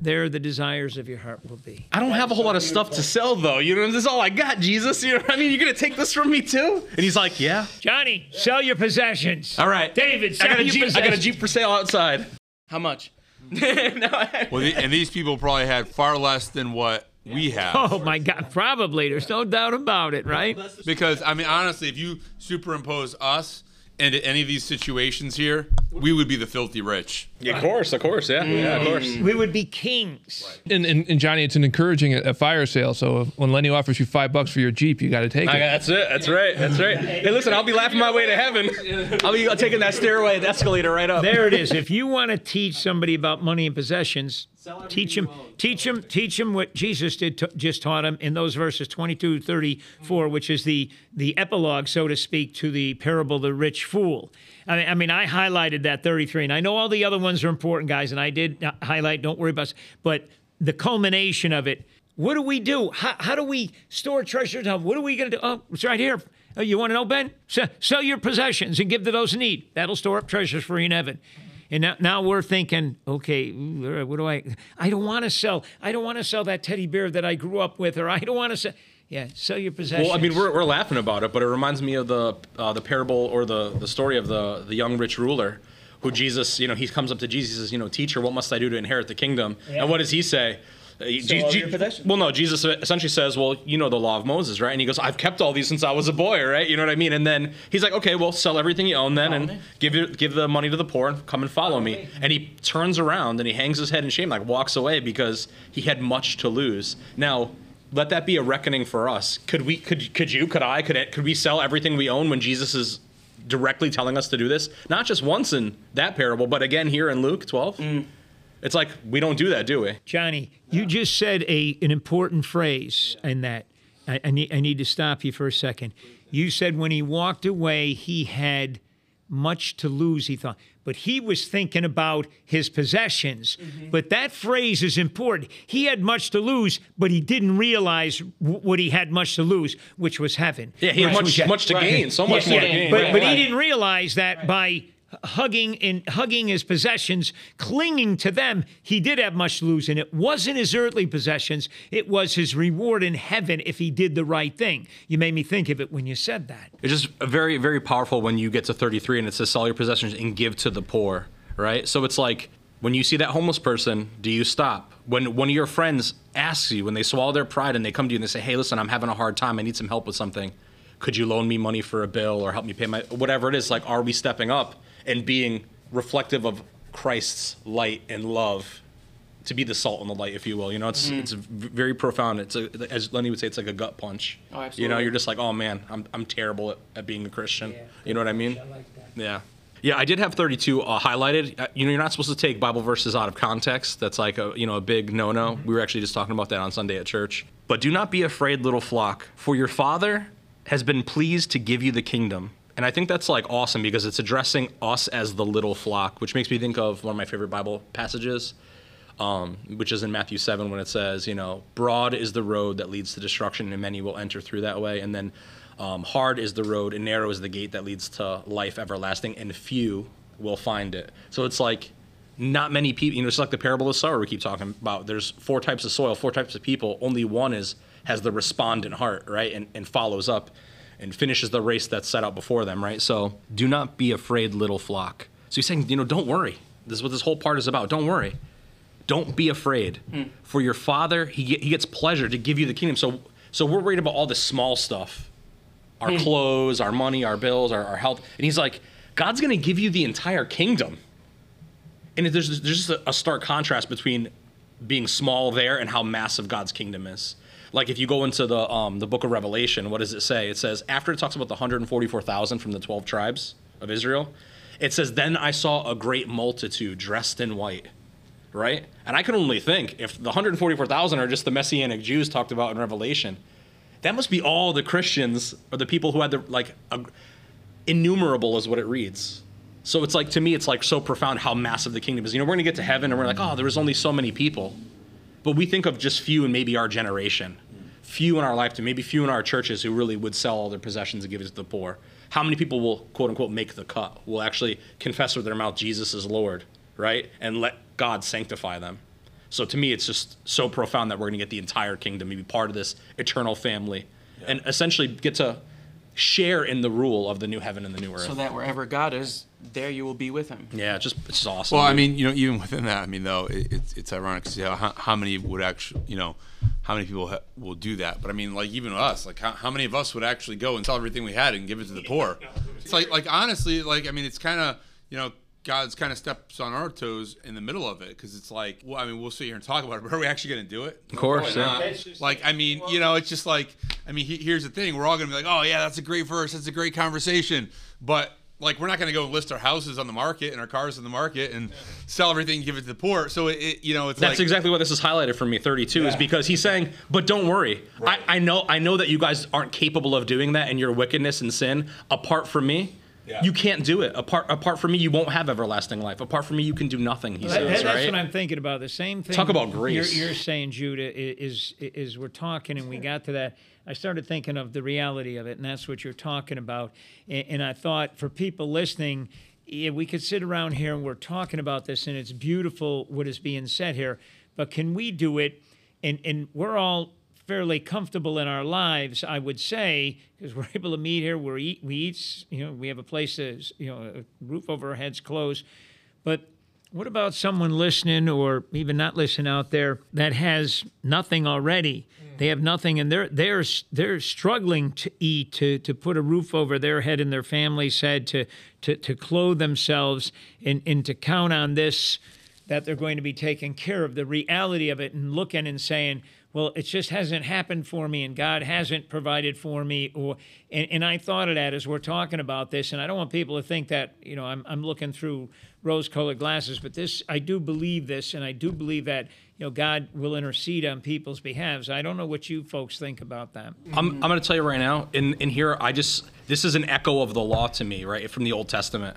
Speaker 1: there the desires of your heart will be.
Speaker 4: I don't have a whole lot of stuff to sell though. You know, this is all I got, Jesus. You know what I mean? You're gonna take this from me too? And he's like, Yeah.
Speaker 1: Johnny, sell your possessions.
Speaker 4: All right.
Speaker 1: David,
Speaker 4: I
Speaker 1: sell
Speaker 4: got a
Speaker 1: your
Speaker 4: Jeep. I got a. Jeep for sale outside.
Speaker 5: How much? no, [laughs] I-
Speaker 2: Well, the, and these people probably had far less than what we have.
Speaker 1: Oh my God, probably. There's no doubt about it, right?
Speaker 2: Because I mean, honestly, if you superimpose us into any of these situations here, we would be the filthy rich.
Speaker 4: Yeah, of course, of course, yeah, yeah, of course.
Speaker 1: We would be kings.
Speaker 3: And, and, and Johnny, it's an encouraging a, a fire sale. So if, when Lenny offers you five bucks for your Jeep, you got to take
Speaker 4: I,
Speaker 3: it.
Speaker 4: that's it. That's right. That's right. Hey, listen, I'll be laughing my way to heaven. [laughs] Oh, I'll be taking that stairway, the escalator right up.
Speaker 1: There it is. If you want to teach somebody about money and possessions, teach them, teach them, teach them what Jesus did t- just taught them in those verses 22 to 34, which is the the epilogue, so to speak, to the parable of the rich fool. I mean, I mean, I highlighted that 33, and I know all the other ones are important, guys, and I did uh, highlight. Don't worry about, it. but the culmination of it. What do we do? How, how do we store treasures? What are we going to do? Oh, it's right here. Oh, you want to know, Ben? Se- sell your possessions and give to those in need. That'll store up treasures for you in heaven. And now, now we're thinking, okay, right, what do I? I don't want to sell. I don't want to sell that teddy bear that I grew up with, or I don't want to sell. Yeah, sell your possessions.
Speaker 4: Well, I mean, we're, we're laughing about it, but it reminds me of the uh, the parable or the, the story of the the young rich ruler, who Jesus, you know, he comes up to Jesus, says, you know, teacher, what must I do to inherit the kingdom? And what does he say? Je-
Speaker 5: all your possessions.
Speaker 4: well, no, Jesus essentially says, well, you know the law of Moses, right? And he goes, I've kept all these since I was a boy, right? You know what I mean? And then he's like, okay, well, sell everything you own then, and
Speaker 5: me.
Speaker 4: give your, give the money to the poor, and come and follow me. And he turns around and he hangs his head in shame, like walks away because he had much to lose. Now, let that be a reckoning for us. Could we? Could could you? Could I? Could it, could we sell everything we own when Jesus is directly telling us to do this? Not just once in that parable, but again here in Luke 12. Mm. It's like we don't do that, do we?
Speaker 1: Johnny, you just said a an important phrase in that. I, I need I need to stop you for a second. You said when he walked away, he had much to lose. He thought, but he was thinking about his possessions. Mm-hmm. But that phrase is important. He had much to lose, but he didn't realize w- what he had much to lose, which was heaven.
Speaker 4: Yeah, he had
Speaker 1: Which
Speaker 4: much much to gain, so much
Speaker 1: Yeah,
Speaker 4: more
Speaker 1: yeah,
Speaker 4: to gain.
Speaker 1: But,
Speaker 4: Right,
Speaker 1: but he didn't realize that by hugging in hugging his possessions, clinging to them, he did have much to lose. And it wasn't his earthly possessions, it was his reward in heaven if he did the right thing. You made me think of it when you said that.
Speaker 4: It's just very, very powerful when you get to 33 and it says sell your possessions and give to the poor, right? So it's like when you see that homeless person, do you stop? When one of your friends asks you, when they swallow their pride and they come to you and they say, hey, listen, I'm having a hard time, I need some help with something. Could you loan me money for a bill or help me pay my whatever it is? Like, are we stepping up and being reflective of Christ's light and love to be the salt and the light, if you will. You know, it's it's very profound. It's a, as Lenny would say, it's like a gut punch.
Speaker 5: Oh, absolutely.
Speaker 4: You know, you're just like, oh man, I'm I'm terrible at, at being a Christian.
Speaker 6: Yeah.
Speaker 4: You know what I mean?
Speaker 6: I like that.
Speaker 4: Yeah. Yeah, I did have 32 uh, highlighted. Uh, you know, you're not supposed to take Bible verses out of context. That's like a, you know, a big no-no. We were actually just talking about that on Sunday at church. But do not be afraid, little flock, for your Father has been pleased to give you the kingdom. And I think that's like awesome because it's addressing us as the little flock, which makes me think of one of my favorite Bible passages, um, which is in Matthew 7 when it says, you know, broad is the road that leads to destruction and many will enter through that way. And then um, hard is the road and narrow is the gate that leads to life everlasting and few will find it. So it's like not many people, you know, it's like the parable of sower we keep talking about. There's four types of soil, four types of people. Only one is has the respondent heart, right? And, and follows up and finishes the race that's set out before them, right? So do not be afraid, little flock. So he's saying, you know, don't worry. This is what this whole part is about. Don't worry. Don't be afraid. Hmm. For your father, he, get, he gets pleasure to give you the kingdom. So so we're worried about all the small stuff. Our hmm. clothes, our money, our bills, our, our health. And he's like, God's gonna give you the entire kingdom. And there's, there's just a, a stark contrast between being small there and how massive God's kingdom is. Like if you go into the um, the book of Revelation, what does it say? It says after it talks about the 144,000 from the 12 tribes of Israel, it says then I saw a great multitude dressed in white, right? And I can only think if the 144,000 are just the messianic Jews talked about in Revelation, that must be all the Christians or the people who had the like a, innumerable is what it reads. So it's like to me, it's like so profound how massive the kingdom is. You know, we're gonna get to heaven and we're like, oh, there was only so many people, but we think of just few in maybe our generation, few in our lifetime, maybe few in our churches who really would sell all their possessions and give it to the poor. How many people will quote unquote make the cut? Will actually confess with their mouth Jesus is Lord, right, and let God sanctify them. So to me, it's just so profound that we're gonna get the entire kingdom, maybe part of this eternal family, and essentially get to share in the rule of the new heaven and the new earth.
Speaker 5: So that wherever God is, there you will be with him.
Speaker 4: Yeah, just it's just awesome.
Speaker 2: Well, I mean, you know, even within that, I mean, though, it, it's it's ironic to see how, how how many would actually, you know, how many people ha- will do that. But I mean, like even us, like how, how many of us would actually go and sell everything we had and give it to the poor? It's like like honestly, like I mean, it's kind of you know. God's kind of steps on our toes in the middle of it because it's like, well, I mean, we'll sit here and talk about it, but are we actually going to do it?
Speaker 4: of course, yeah.
Speaker 2: Like, I mean, you know, it's just like, I mean, he, here's the thing: we're all gonna be like, oh yeah, that's a great verse, that's a great conversation, but like, we're not gonna go list our houses on the market and our cars on the market and sell everything and give it to the poor. So it, it you know, it's
Speaker 4: That's
Speaker 2: like,
Speaker 4: exactly what this is highlighted for me. 32 is because he's saying, but don't worry. I, I know I know that you guys aren't capable of doing that, and your wickedness and sin. Apart from me, you can't do it. Apart apart from me, you won't have everlasting life. Apart from me, you can do nothing. He
Speaker 1: That-
Speaker 4: says,
Speaker 1: that- that's
Speaker 4: right?
Speaker 1: what I'm thinking about. The same thing.
Speaker 4: Talk about grace.
Speaker 1: You're, you're saying, Judah, i- is, is we're talking and we got to that. I started thinking of the reality of it, and that's what you're talking about. And, and I thought for people listening, yeah, we could sit around here and we're talking about this, and it's beautiful what is being said here. But can we do it? And and we're all fairly comfortable in our lives, I would say, because we're [laughs] able to meet here. We're eat, we eat, you know, we have a place to, you know, a roof over our heads, clothes. But what about someone listening or even not listening out there that has nothing already? Mm. They have nothing, and they're they're they're struggling to eat, to to put a roof over their head and their family's head, to to to clothe themselves, and and to count on this that they're going to be taken care of. The reality of it, and looking and saying, "Well, it just hasn't happened for me, and God hasn't provided for me." Or and, and I thought of that as we're talking about this, and I don't want people to think that you know I'm I'm looking through rose-colored glasses, but this I do believe this, and I do believe that you know God will intercede on people's behalves. I don't know what you folks think about that.
Speaker 4: I'm, I'm going to tell you right now. In in here, I just this is an echo of the law to me, right, from the Old Testament,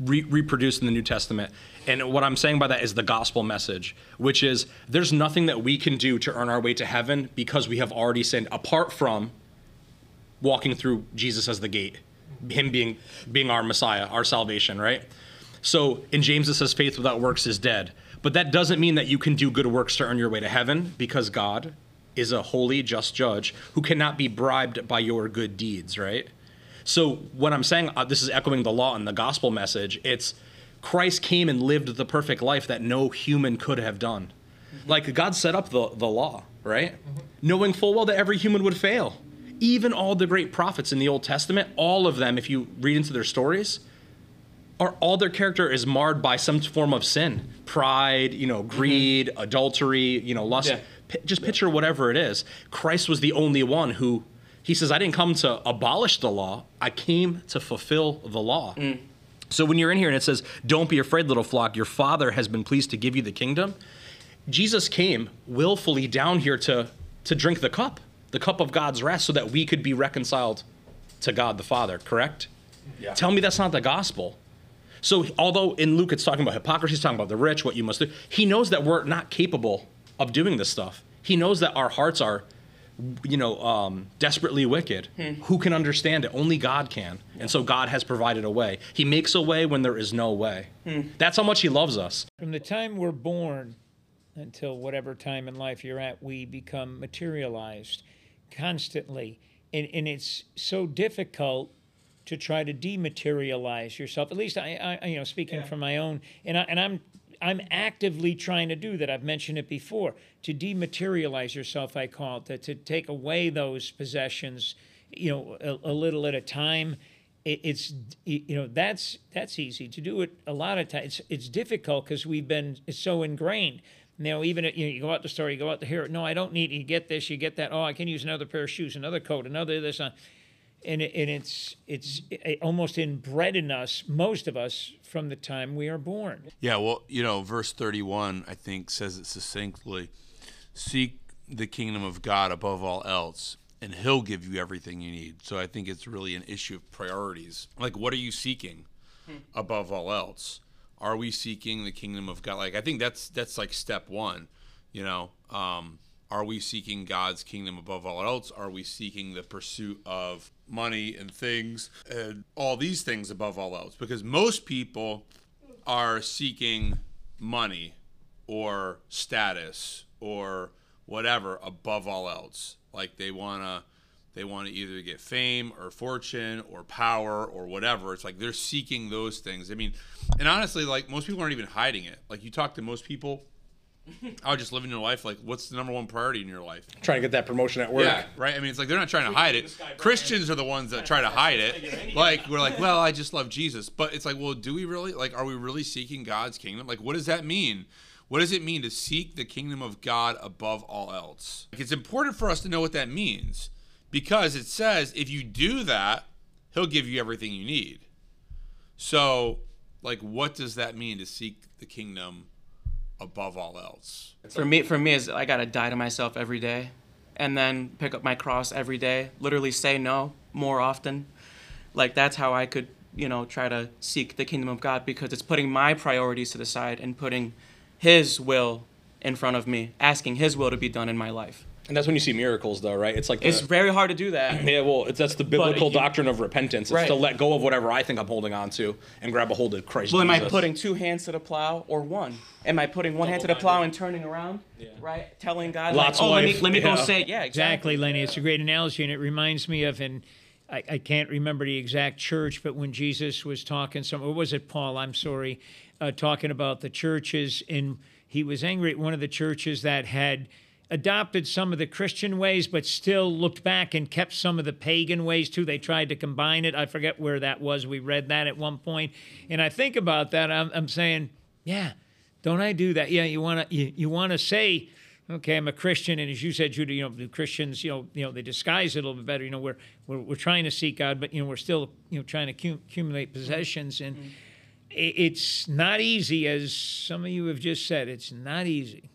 Speaker 4: re- reproduced in the New Testament. And what I'm saying by that is the gospel message, which is there's nothing that we can do to earn our way to heaven because we have already sinned, apart from walking through Jesus as the gate, Him being being our Messiah, our salvation, right? So in James it says faith without works is dead. But that doesn't mean that you can do good works to earn your way to heaven because God is a holy, just judge who cannot be bribed by your good deeds, right? So when I'm saying uh, this is echoing the law and the gospel message, it's Christ came and lived the perfect life that no human could have done. Mm-hmm. Like God set up the, the law, right? Mm-hmm. Knowing full well that every human would fail. Even all the great prophets in the Old Testament, all of them, if you read into their stories, are all their character is marred by some form of sin, pride, you know, mm-hmm. greed, adultery, you know, lust.
Speaker 5: Yeah.
Speaker 4: Pi- just picture whatever it is. Christ was the only one who he says, I didn't come to abolish the law. I came to fulfill the law. Mm. So when you're in here and it says, Don't be afraid, little flock, your father has been pleased to give you the kingdom. Jesus came willfully down here to, to drink the cup, the cup of God's wrath, so that we could be reconciled to God the Father, correct?
Speaker 2: Yeah.
Speaker 4: Tell me that's not the gospel. So, although in Luke it's talking about hypocrisy, it's talking about the rich, what you must do, he knows that we're not capable of doing this stuff. He knows that our hearts are, you know, um, desperately wicked. Who can understand it? Only God can. And so, God has provided a way. He makes a way when there is no way. That's how much He loves us.
Speaker 1: From the time we're born until whatever time in life you're at, we become materialized constantly. And, and it's so difficult to try to dematerialize yourself. At least I, I you know, speaking from my own, and, I, and I'm I'm actively trying to do that. I've mentioned it before. To dematerialize yourself, I call it, to, to take away those possessions, you know, a, a little at a time. It, it's you know that's that's easy to do it. A lot of times it's, it's difficult because we've been so ingrained. Know, even you know, you go out the store, you go out the here. No, I don't need. You get this, you get that. Oh, I can use another pair of shoes, another coat, another this. Uh, and it, and it's it's almost inbred in us, most of us, from the time we are born.
Speaker 2: Yeah, well, you know, verse 31, I think, says it succinctly Seek the kingdom of God above all else, and he'll give you everything you need. So I think it's really an issue of priorities. Like, what are you seeking above all else? Are we seeking the kingdom of God? Like, I think that's that's like step one, you know. Um, are we seeking God's kingdom above all else? Are we seeking the pursuit of money and things and all these things above all else? Because most people are seeking money or status or whatever above all else. Like they want to they want to either get fame or fortune or power or whatever. It's like they're seeking those things. I mean, and honestly, like most people aren't even hiding it. Like you talk to most people [laughs] out just living your life, like what's the number one priority in your life?
Speaker 4: Trying to get that promotion at work.
Speaker 2: Yeah, right. I mean, it's like they're not trying to hide it. Christians are the ones that try to hide it. Like we're like, well, I just love Jesus, but it's like, well, do we really? Like, are we really seeking God's kingdom? Like, what does that mean? What does it mean to seek the kingdom of God above all else? Like, it's important for us to know what that means because it says if you do that, He'll give you everything you need. So, like, what does that mean to seek the kingdom above all else?
Speaker 5: For me, for me, is I gotta die to myself every day, and then pick up my cross every day. Literally say no more often. Like that's how I could, you know, try to seek the kingdom of God because it's putting my priorities to the side and putting His will in front of me, asking His will to be done in my life.
Speaker 4: And that's when you see miracles, though, right? It's like the-
Speaker 5: It's very hard to do that. [clears throat]
Speaker 4: Yeah, well, it's, that's the biblical
Speaker 5: you-
Speaker 4: doctrine of repentance. It's
Speaker 5: Right.
Speaker 4: to let go of whatever I think I'm holding on to and grab a hold of Christ
Speaker 5: Well, am I putting two hands to the plow or one? Am I putting one hand to the plow and turning around? Yeah. Right? Telling God,
Speaker 4: Lot's
Speaker 5: like, oh, let me,
Speaker 4: wife,
Speaker 5: let me go
Speaker 4: yeah.
Speaker 5: say, yeah,
Speaker 1: Exactly, Lenny. It's a great analogy, and it reminds me of, and I, I can't remember the exact church, but when Jesus was talking, some, or was it Paul? I'm sorry, uh, talking about the churches, and he was angry at one of the churches that had adopted some of the Christian ways, but still looked back and kept some of the pagan ways too. They tried to combine it. I forget where that was. We read that at one point, and I think about that. I'm, I'm saying, yeah, don't I do that? Yeah, you want to you, you want to say okay, I'm a Christian, and as you said, Judah, you know, the Christians, you know, you know, they disguise it a little bit better. You know, we're we're, we're trying to seek God, but you know, we're still you know trying to cum- accumulate mm-hmm. possessions, and mm-hmm. i it's not easy, as some of you have just said. It's not easy.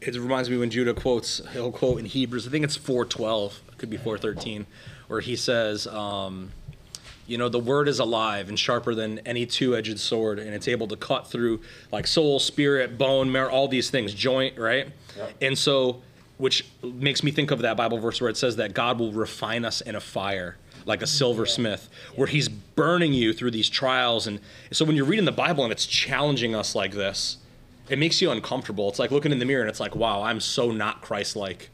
Speaker 4: It reminds me when Judah quotes, he'll quote in Hebrews, I think it's 412, it could be 413, where he says, um, you know, the word is alive and sharper than any two edged sword, and it's able to cut through like soul, spirit, bone, marrow, all these things, joint, right? And so, which makes me think of that Bible verse where it says that God will refine us in a fire. Like a silversmith, where he's burning you through these trials. And so when you're reading the Bible and it's challenging us like this, it makes you uncomfortable. It's like looking in the mirror and it's like, wow, I'm so not Christ like.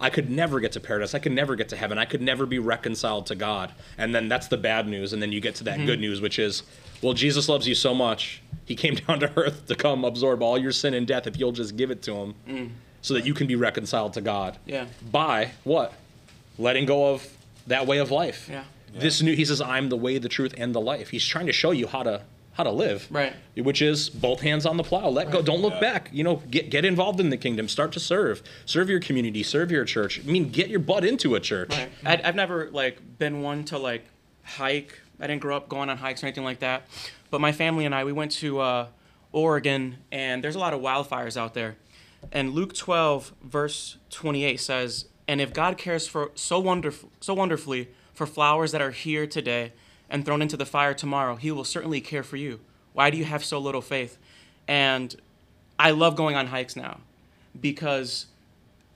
Speaker 4: I could never get to paradise. I could never get to heaven. I could never be reconciled to God. And then that's the bad news. And then you get to that mm-hmm. good news, which is, well, Jesus loves you so much. He came [laughs] down to earth to come absorb all your sin and death if you'll just give it to him mm. so that you can be reconciled to God.
Speaker 5: Yeah.
Speaker 4: By what? Letting go of that way of life.
Speaker 5: Yeah.
Speaker 4: This new, he says, I'm the way, the truth, and the life. He's trying to show you how to how to live.
Speaker 5: Right.
Speaker 4: Which is both hands on the plow. Let go. Don't look back. You know, get get involved in the kingdom. Start to serve. Serve your community. Serve your church. I mean, get your butt into a church.
Speaker 5: Right. I, I've never like been one to like hike. I didn't grow up going on hikes or anything like that. But my family and I, we went to uh, Oregon, and there's a lot of wildfires out there. And Luke 12 verse 28 says, "And if God cares for so wonderful, so wonderfully for flowers that are here today and thrown into the fire tomorrow, He will certainly care for you. Why do you have so little faith?" And I love going on hikes now because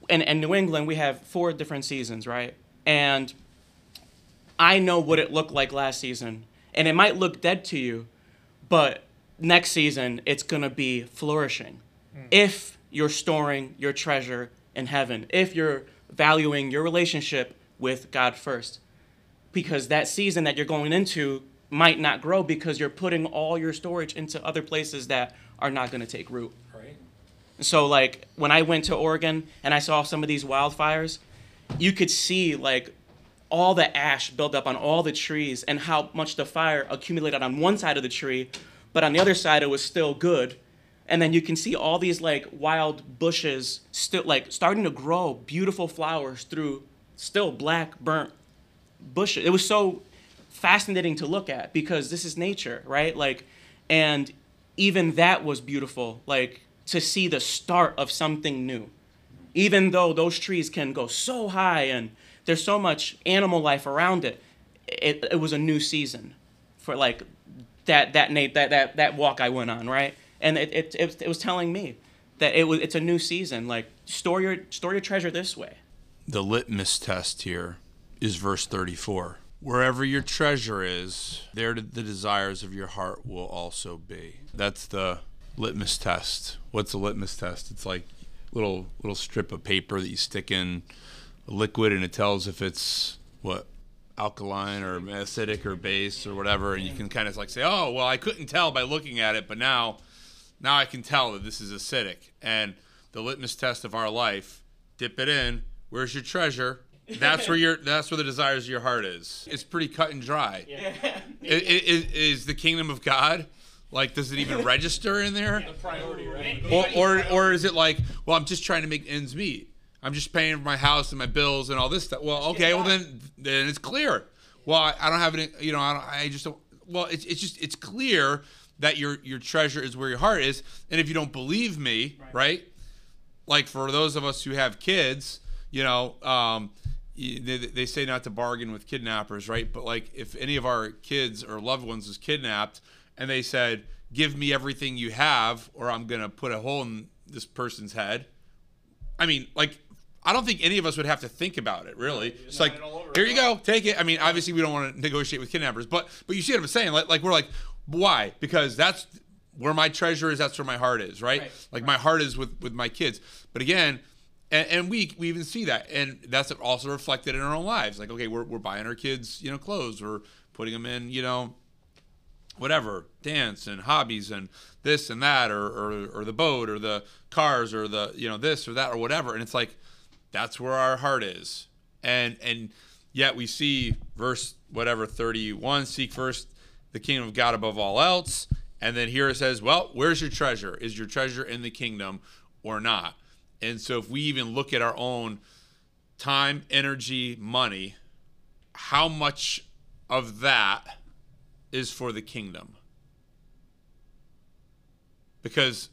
Speaker 5: in, in New England, we have four different seasons, right? And I know what it looked like last season. And it might look dead to you, but next season, it's going to be flourishing. Hmm. If you're storing your treasure in heaven, if you're valuing your relationship with God first. Because that season that you're going into might not grow because you're putting all your storage into other places that are not going to take root.
Speaker 4: Right.
Speaker 5: So like when I went to Oregon and I saw some of these wildfires, you could see like all the ash build up on all the trees and how much the fire accumulated on one side of the tree, but on the other side it was still good. And then you can see all these like wild bushes still like starting to grow beautiful flowers through still black burnt bushes. It was so fascinating to look at because this is nature, right? Like and even that was beautiful like to see the start of something new even though those trees can go so high and there's so much animal life around it it, it was a new season for like that that Nate that that that walk I went on right and it, it, it, it was telling me that it was it's a new season like store your store your treasure this way
Speaker 2: The litmus test here is verse 34. Wherever your treasure is, there the desires of your heart will also be. That's the litmus test. What's a litmus test? It's like little little strip of paper that you stick in a liquid and it tells if it's what alkaline or acidic or base or whatever and you can kind of like say, "Oh, well, I couldn't tell by looking at it, but now now I can tell that this is acidic." And the litmus test of our life, dip it in, where's your treasure? That's where [laughs] your that's where the desires of your heart is. It's pretty cut and dry. [laughs] I- i- Is, is the kingdom of God like does it even [laughs] register in there? Or, or or is it like, well, I'm just trying to make ends meet. I'm just paying for my house and my bills and all this stuff. Well, okay, well then then it's clear. Well, I, I don't have any, you know, I, don't, I just don't. Well, it's it's just it's clear that your your treasure is where your heart is. And if you don't believe me, right? Like for those of us who have kids, you know, um, y- they, they say not to bargain with kidnappers, right? But like if any of our kids or loved ones was kidnapped and they said, "Give me everything you have, or I'm gonna put a hole in this person's head," I mean, like, I don't think any of us would have to think about it, really. It's like, here you go, take it. I mean, obviously, we don't want to negotiate with kidnappers, but but you see what I'm saying? Like, like we're like, why? Because that's where my treasure is. That's where my heart is, right?
Speaker 5: Right,
Speaker 2: Like my heart is with with my kids. But again. And, and we we even see that, and that's also reflected in our own lives. Like, okay, we're, we're buying our kids, you know, clothes. We're putting them in, you know, whatever dance and hobbies and this and that or, or or the boat or the cars or the you know this or that or whatever. And it's like that's where our heart is. And and yet we see verse whatever 31 seek first the kingdom of god above all else. And then here it says well where's your treasure? Is your treasure in the kingdom or not and so if we even look at our own time energy money how much of that is for the kingdom. Because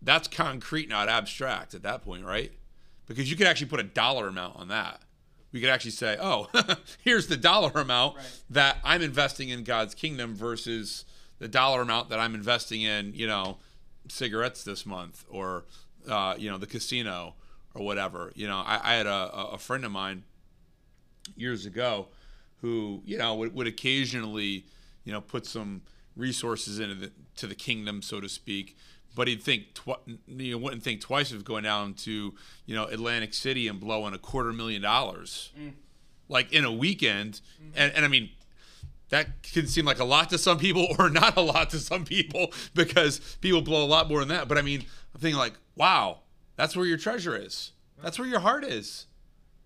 Speaker 2: that's concrete, not abstract at that point, right? Because you could actually put a dollar amount on that. We could actually say, oh, [laughs] here's the dollar amount that I'm investing in God's kingdom versus the dollar amount that I'm investing in, you know, cigarettes this month or, uh, you know, the casino or whatever. You know, I, I had a, a friend of mine years ago who you know would, would occasionally you know put some resources into the to the kingdom so to speak. But he'd think tw- you know wouldn't think twice of going down to you know Atlantic City and blowing a quarter million dollars. Like in a weekend. And, and I mean that can seem like a lot to some people [laughs] or not a lot to some people because people blow a lot more than that. But I mean I'm thinking like wow that's where your treasure is that's where your heart is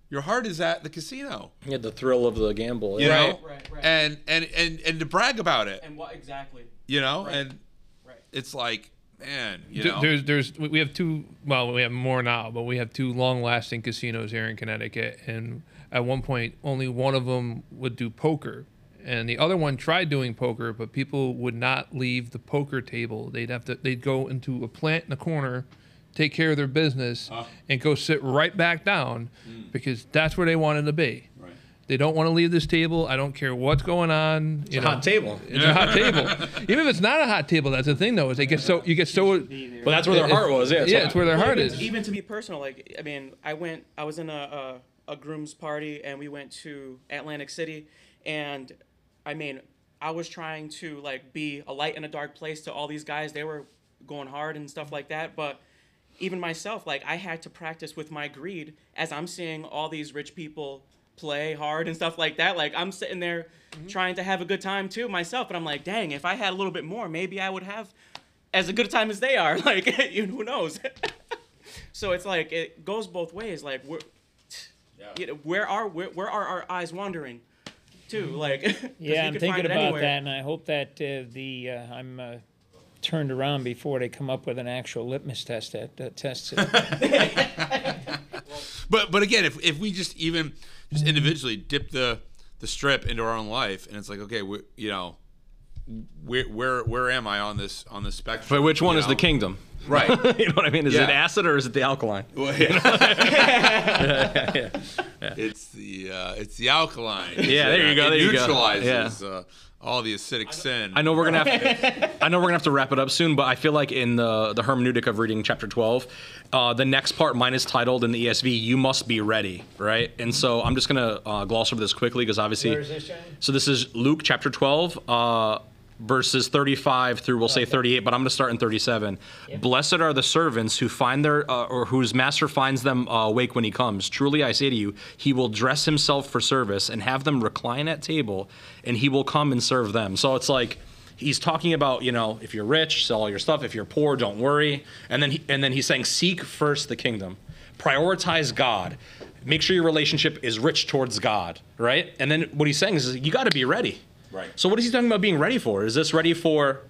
Speaker 2: your heart is at the casino.
Speaker 4: Yeah, the thrill of the gamble.
Speaker 2: You
Speaker 4: yeah.
Speaker 2: know,
Speaker 5: Right, right, right.
Speaker 2: and and and and to brag about it.
Speaker 5: And what exactly?
Speaker 2: You know,
Speaker 5: Right.
Speaker 2: and
Speaker 5: Right.
Speaker 2: it's like, man, you know,
Speaker 3: There's, there's, we we have two. Well, we have more now, but we have two long-lasting casinos here in Connecticut, and at one point, only one of them would do poker, and the other one tried doing poker, but people would not leave the poker table. They'd have to. They'd go into a plant in the corner, take care of their business, and go sit right back down, hmm. because that's where they wanted to be.
Speaker 2: Right.
Speaker 3: They don't want to leave this table. I don't care what's going on. You
Speaker 4: It's a
Speaker 3: know.
Speaker 4: hot table.
Speaker 3: It's a hot table. [laughs] Even if it's not a hot table, that's the thing though. Is they get so you get so
Speaker 4: But that's where their heart was. Yeah,
Speaker 3: yeah, it's where their
Speaker 5: Well,
Speaker 3: heart
Speaker 5: even,
Speaker 3: is.
Speaker 5: Even to be personal, like I mean, I went. I was in a, a a groom's party, and we went to Atlantic City, and I mean, I was trying to like be a light in a dark place to all these guys. They were going hard and stuff like that, but even myself, like I had to practice with my greed as I'm seeing all these rich people play hard and stuff like that. Like I'm sitting there mm-hmm. trying to have a good time too myself, but I'm like, dang, if I had a little bit more, maybe I would have as a good time as they are. [laughs] Like, [laughs] you who knows? [laughs] so it's like it goes both ways. Like, where, you know, where are where, where are our eyes wandering? To [laughs] like, 'cause we
Speaker 1: Yeah, I'm thinking
Speaker 5: find
Speaker 1: about
Speaker 5: anywhere.
Speaker 1: that, and I hope that uh, the uh, I'm uh, turned around before they come up with an actual litmus test that, that tests it. [laughs]
Speaker 2: But but again, if if we just even just individually dip the the strip into our own life, and it's like, okay, we, you know, where where where am I on this on this spectrum?
Speaker 4: But which one
Speaker 2: you
Speaker 4: is the kingdom?
Speaker 2: Right. [laughs]
Speaker 4: you know what I mean? Is it acid or is it the alkaline?
Speaker 2: Well, [laughs] yeah. It's the uh, it's the alkaline.
Speaker 4: Yeah, there you go,
Speaker 2: It
Speaker 4: there you go.
Speaker 2: neutralizes uh, all the acidic sin.
Speaker 4: I know we're gonna have To, [laughs] I know we're gonna have to wrap it up soon, but I feel like in the the hermeneutic of reading chapter 12, uh, the next part, mine is titled in the ESV, "You must be ready," right? And so I'm just gonna uh, gloss over this quickly because obviously,
Speaker 1: Where is this, Johnny?
Speaker 4: so this is Luke chapter 12. Uh, Verses 35 through we'll say 38, but I'm going to start in 37. Blessed are the servants who find their uh, or whose master finds them uh, awake when he comes. Truly I say to you, he will dress himself for service and have them recline at table, and he will come and serve them. So it's like he's talking about you know if you're rich sell all your stuff. If you're poor don't worry. And then he, and then he's saying seek first the kingdom. Prioritize god. Make sure your relationship is rich towards god right? And then what he's saying is you got to be ready
Speaker 2: Right.
Speaker 4: so what is he talking about being ready for is this ready for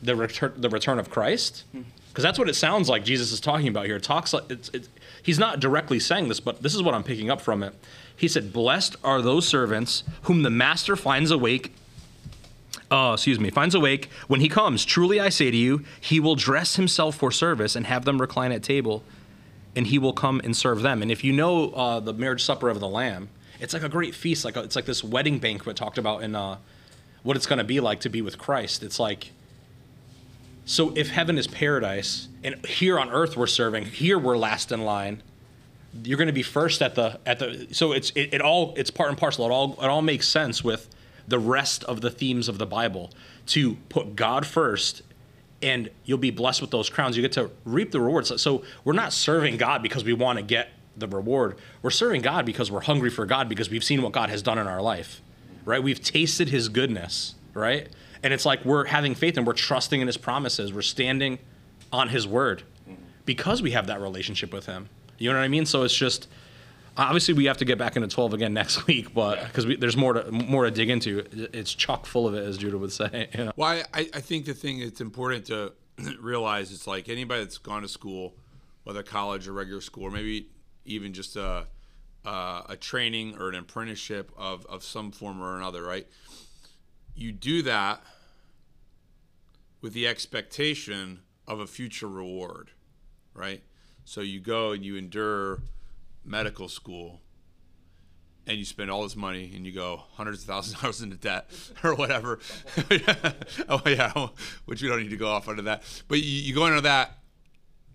Speaker 4: the return the return of christ because that's what it sounds like jesus is talking about here it talks like it's, it's he's not directly saying this but this is what i'm picking up from it he said blessed are those servants whom the master finds awake uh, excuse me, finds awake when he comes. Truly I say to you, he will dress himself for service and have them recline at table, and he will come and serve them. And if you know uh, the marriage supper of the Lamb, it's like a great feast. Like a, it's like this wedding banquet talked about in uh, what it's going to be like to be with Christ. It's like so if heaven is paradise, and here on earth we're serving, here we're last in line. You're going to be first at the at the. So it's it, it all it's part and parcel. It all it all makes sense with the rest of the themes of the Bible to put God first and you'll be blessed with those crowns. You get to reap the rewards. So we're not serving God because we want to get the reward. We're serving God because we're hungry for God because we've seen what God has done in our life, right? We've tasted His goodness, right? And it's like we're having faith and we're trusting in His promises. We're standing on His word because we have that relationship with Him. You know what I mean? So it's just obviously we have to get back into 12 again [laughs] next week, but because there's more to more to dig into. It's chock full of it, as Judah would say. [laughs] You know?
Speaker 2: Well, I, I think the thing that's important to [clears throat] realize is like anybody that's gone to school, whether college or regular school, or maybe even just a, a, a training or an apprenticeship of, of some form or another, right? You do that with the expectation of a future reward, right? So you go and you endure medical school and you spend all this money and you go hundreds of thousands of dollars into debt [laughs] or whatever. [laughs] oh yeah, which we don't need to go off under that. But you, you go into that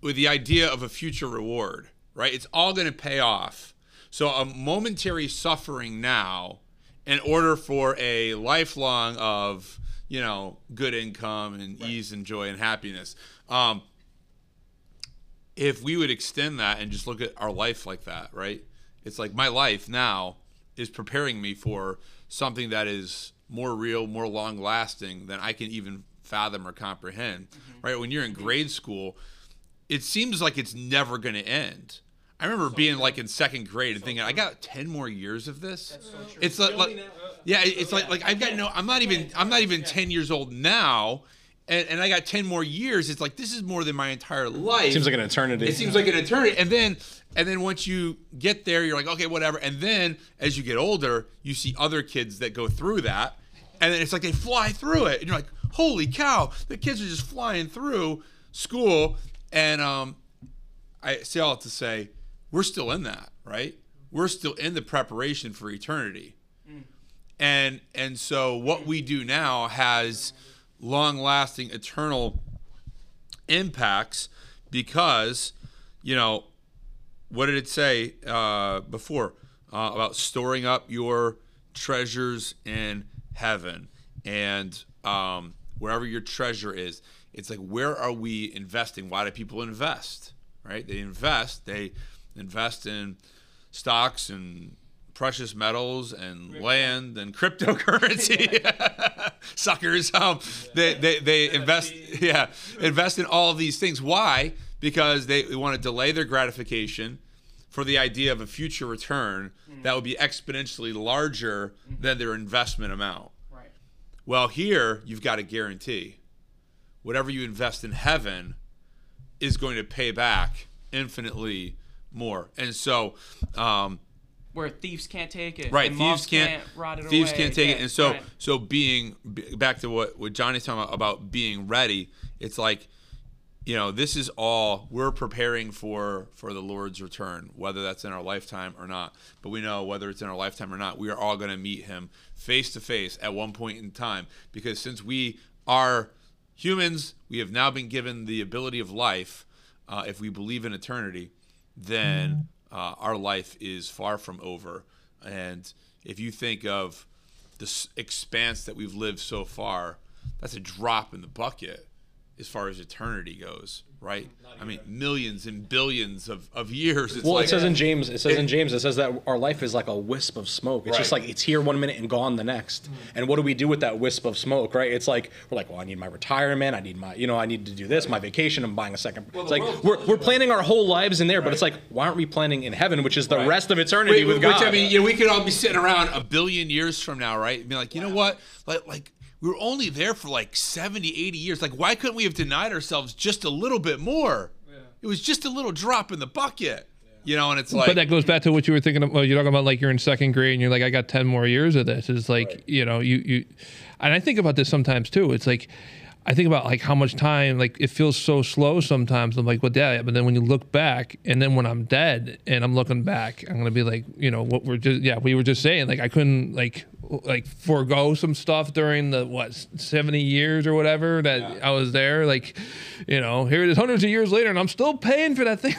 Speaker 2: with the idea of a future reward, right? It's all going to pay off. So a momentary suffering now, in order for a lifelong of you know good income and ease and joy and happiness. Um, if we would extend that and just look at our life like that, right? It's like my life now is preparing me for something that is more real, more long lasting than I can even fathom or comprehend, right? When you're in grade school, it seems like it's never going to end. I remember being like in second grade and thinking, I got ten more years of this. It's like, like yeah, it- it's like like I've got no. I'm not even I'm not even ten years old now, and, and I got ten more years. It's like this is more than my entire life.
Speaker 4: Seems like an eternity.
Speaker 2: It seems like an eternity. And then and then once you get there, you're like, okay, whatever. And then as you get older, you see other kids that go through that. And then it's like they fly through it. And you're like, holy cow, the kids are just flying through school. And um, I say all to say, we're still in that, right? We're still in the preparation for eternity. And and so what we do now has long lasting eternal impacts because you know what did it say uh, before uh, about storing up your treasures in heaven and um, wherever your treasure is it's like where are we investing why do people invest right they invest they invest in stocks and precious metals and land and cryptocurrency. [laughs] [laughs] Suckers um they they, they invest yeah invest in all of these things. Why? Because they, they want to delay their gratification for the idea of a future return that would be exponentially larger than their investment amount.
Speaker 5: Right.
Speaker 2: well here you've got a guarantee. Whatever you invest in heaven is going to pay back infinitely more and so um
Speaker 5: Where thieves can't take it.
Speaker 2: right thieves can't,
Speaker 5: rot it
Speaker 2: thieves
Speaker 5: away.
Speaker 2: can't take it and so
Speaker 5: right.
Speaker 2: so being back to what what johnny's talking about about being ready it's like you know this is all we're preparing for for the lord's return whether that's in our lifetime or not but we know whether it's in our lifetime or not we are all going to meet him face to face at one point in time because since we are humans we have now been given the ability of life uh, if we believe in eternity then uh, our life is far from over. And if you think of this expanse that we've lived so far that's a drop in the bucket as far as eternity goes, right? I mean, millions and billions of, of years. It's
Speaker 4: Well,
Speaker 2: like,
Speaker 4: it says in James, it says in James, it says that our life is like a wisp of smoke. It's just like it's here one minute and gone the next. And what do we do with that wisp of smoke, right? It's like we're like, well, I need my retirement, I need my, you know, I need to do this, my vacation, I'm buying a second. it's like we're, we're planning our whole lives in there, but it's like, why aren't we planning in heaven, which is the
Speaker 2: Right.
Speaker 4: rest of eternity with
Speaker 2: which,
Speaker 4: God?
Speaker 2: Which I mean, you know, we could all be sitting around a billion years from now, right? And be like, you know what? Like, like we were only there for like 70, 80 years. Like, why couldn't we have denied ourselves just a little bit more? It was just a little drop in the bucket, you know. And it's like,
Speaker 3: but that goes back to what you were thinking about. You're talking about like you're in second grade and you're like, I got 10 more years of this. It's like, you know, you, you, and I think about this sometimes too. It's like, I think about like how much time, like it feels so slow sometimes. I'm like, well, yeah, but then when you look back and then when I'm dead and I'm looking back, I'm going to be like, you know, what we're just, yeah, we were just saying, like, I couldn't like, like forego some stuff during the what 70 years or whatever that I was there like you know here it is hundreds of years later and I'm still paying for that thing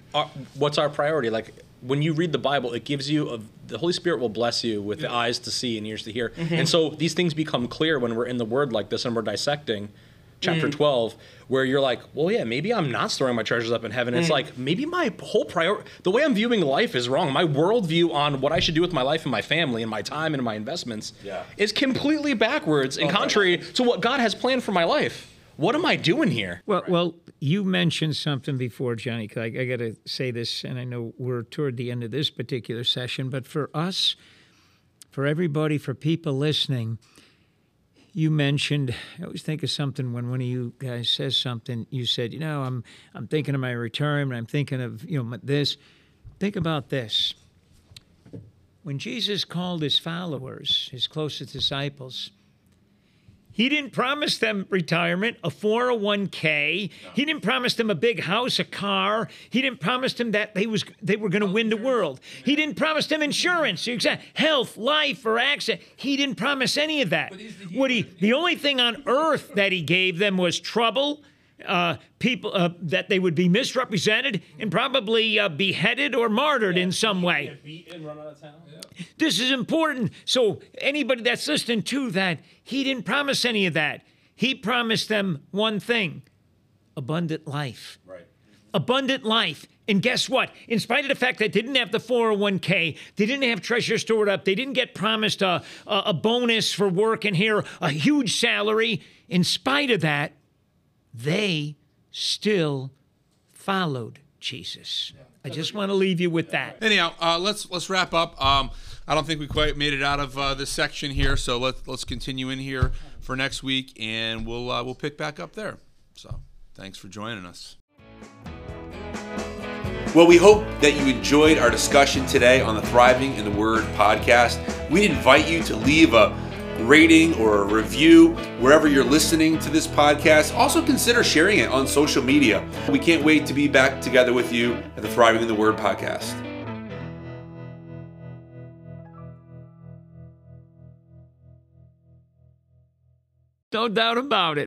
Speaker 3: [laughs]
Speaker 4: our, what's our priority? Like when you read the Bible, it gives you a, the Holy Spirit will bless you with the eyes to see and ears to hear. Mm-hmm. And so these things become clear when we're in the Word like this and we're dissecting chapter mm. 12 where you're like well yeah maybe i'm not storing my treasures up in heaven. It's mm. like maybe my whole priority the way i'm viewing life is wrong. My worldview on what i should do with my life and my family and my time and my investments
Speaker 2: Yeah.
Speaker 4: is completely backwards and contrary to what god has planned for my life what am i doing here
Speaker 1: Well, well, you mentioned something before, Johnny. I, I got to say this, and I know we're toward the end of this particular session, but for us, for everybody, for people listening, you mentioned. I always think of something when one of you guys says something. You said, you know, I'm I'm thinking of my retirement. I'm thinking of you know this. Think about this. When Jesus called his followers, his closest disciples, he didn't promise them retirement, a 401k. He didn't promise them a big house, a car. He didn't promise them that they was they were going to win the world. He didn't promise them insurance, health, life, or accident. He didn't promise any of that. What he the only thing on earth that he gave them was trouble. Uh, people uh, that they would be misrepresented and probably uh, beheaded or martyred in some way. This is important. So, anybody that's listening to that, he didn't promise any of that. He promised them one thing abundant life.
Speaker 2: right.
Speaker 1: Abundant life. And guess what? In spite of the fact that they didn't have the 401k, they didn't have treasure stored up, they didn't get promised a, a, a bonus for working here, a huge salary. In spite of that, they still followed Jesus. I just want to leave you with that.
Speaker 2: Anyhow, uh, let's let's wrap up. Um, I don't think we quite made it out of uh, this section here, so let's let's continue in here for next week, and we'll uh, we'll pick back up there. So, thanks for joining us. Well, we hope that you enjoyed our discussion today on the Thriving in the Word podcast. We invite you to leave a rating or a review wherever you're listening to this podcast. Also, consider sharing it on social media. We can't wait to be back together with you at the Thriving in the Word podcast.
Speaker 1: No doubt about it.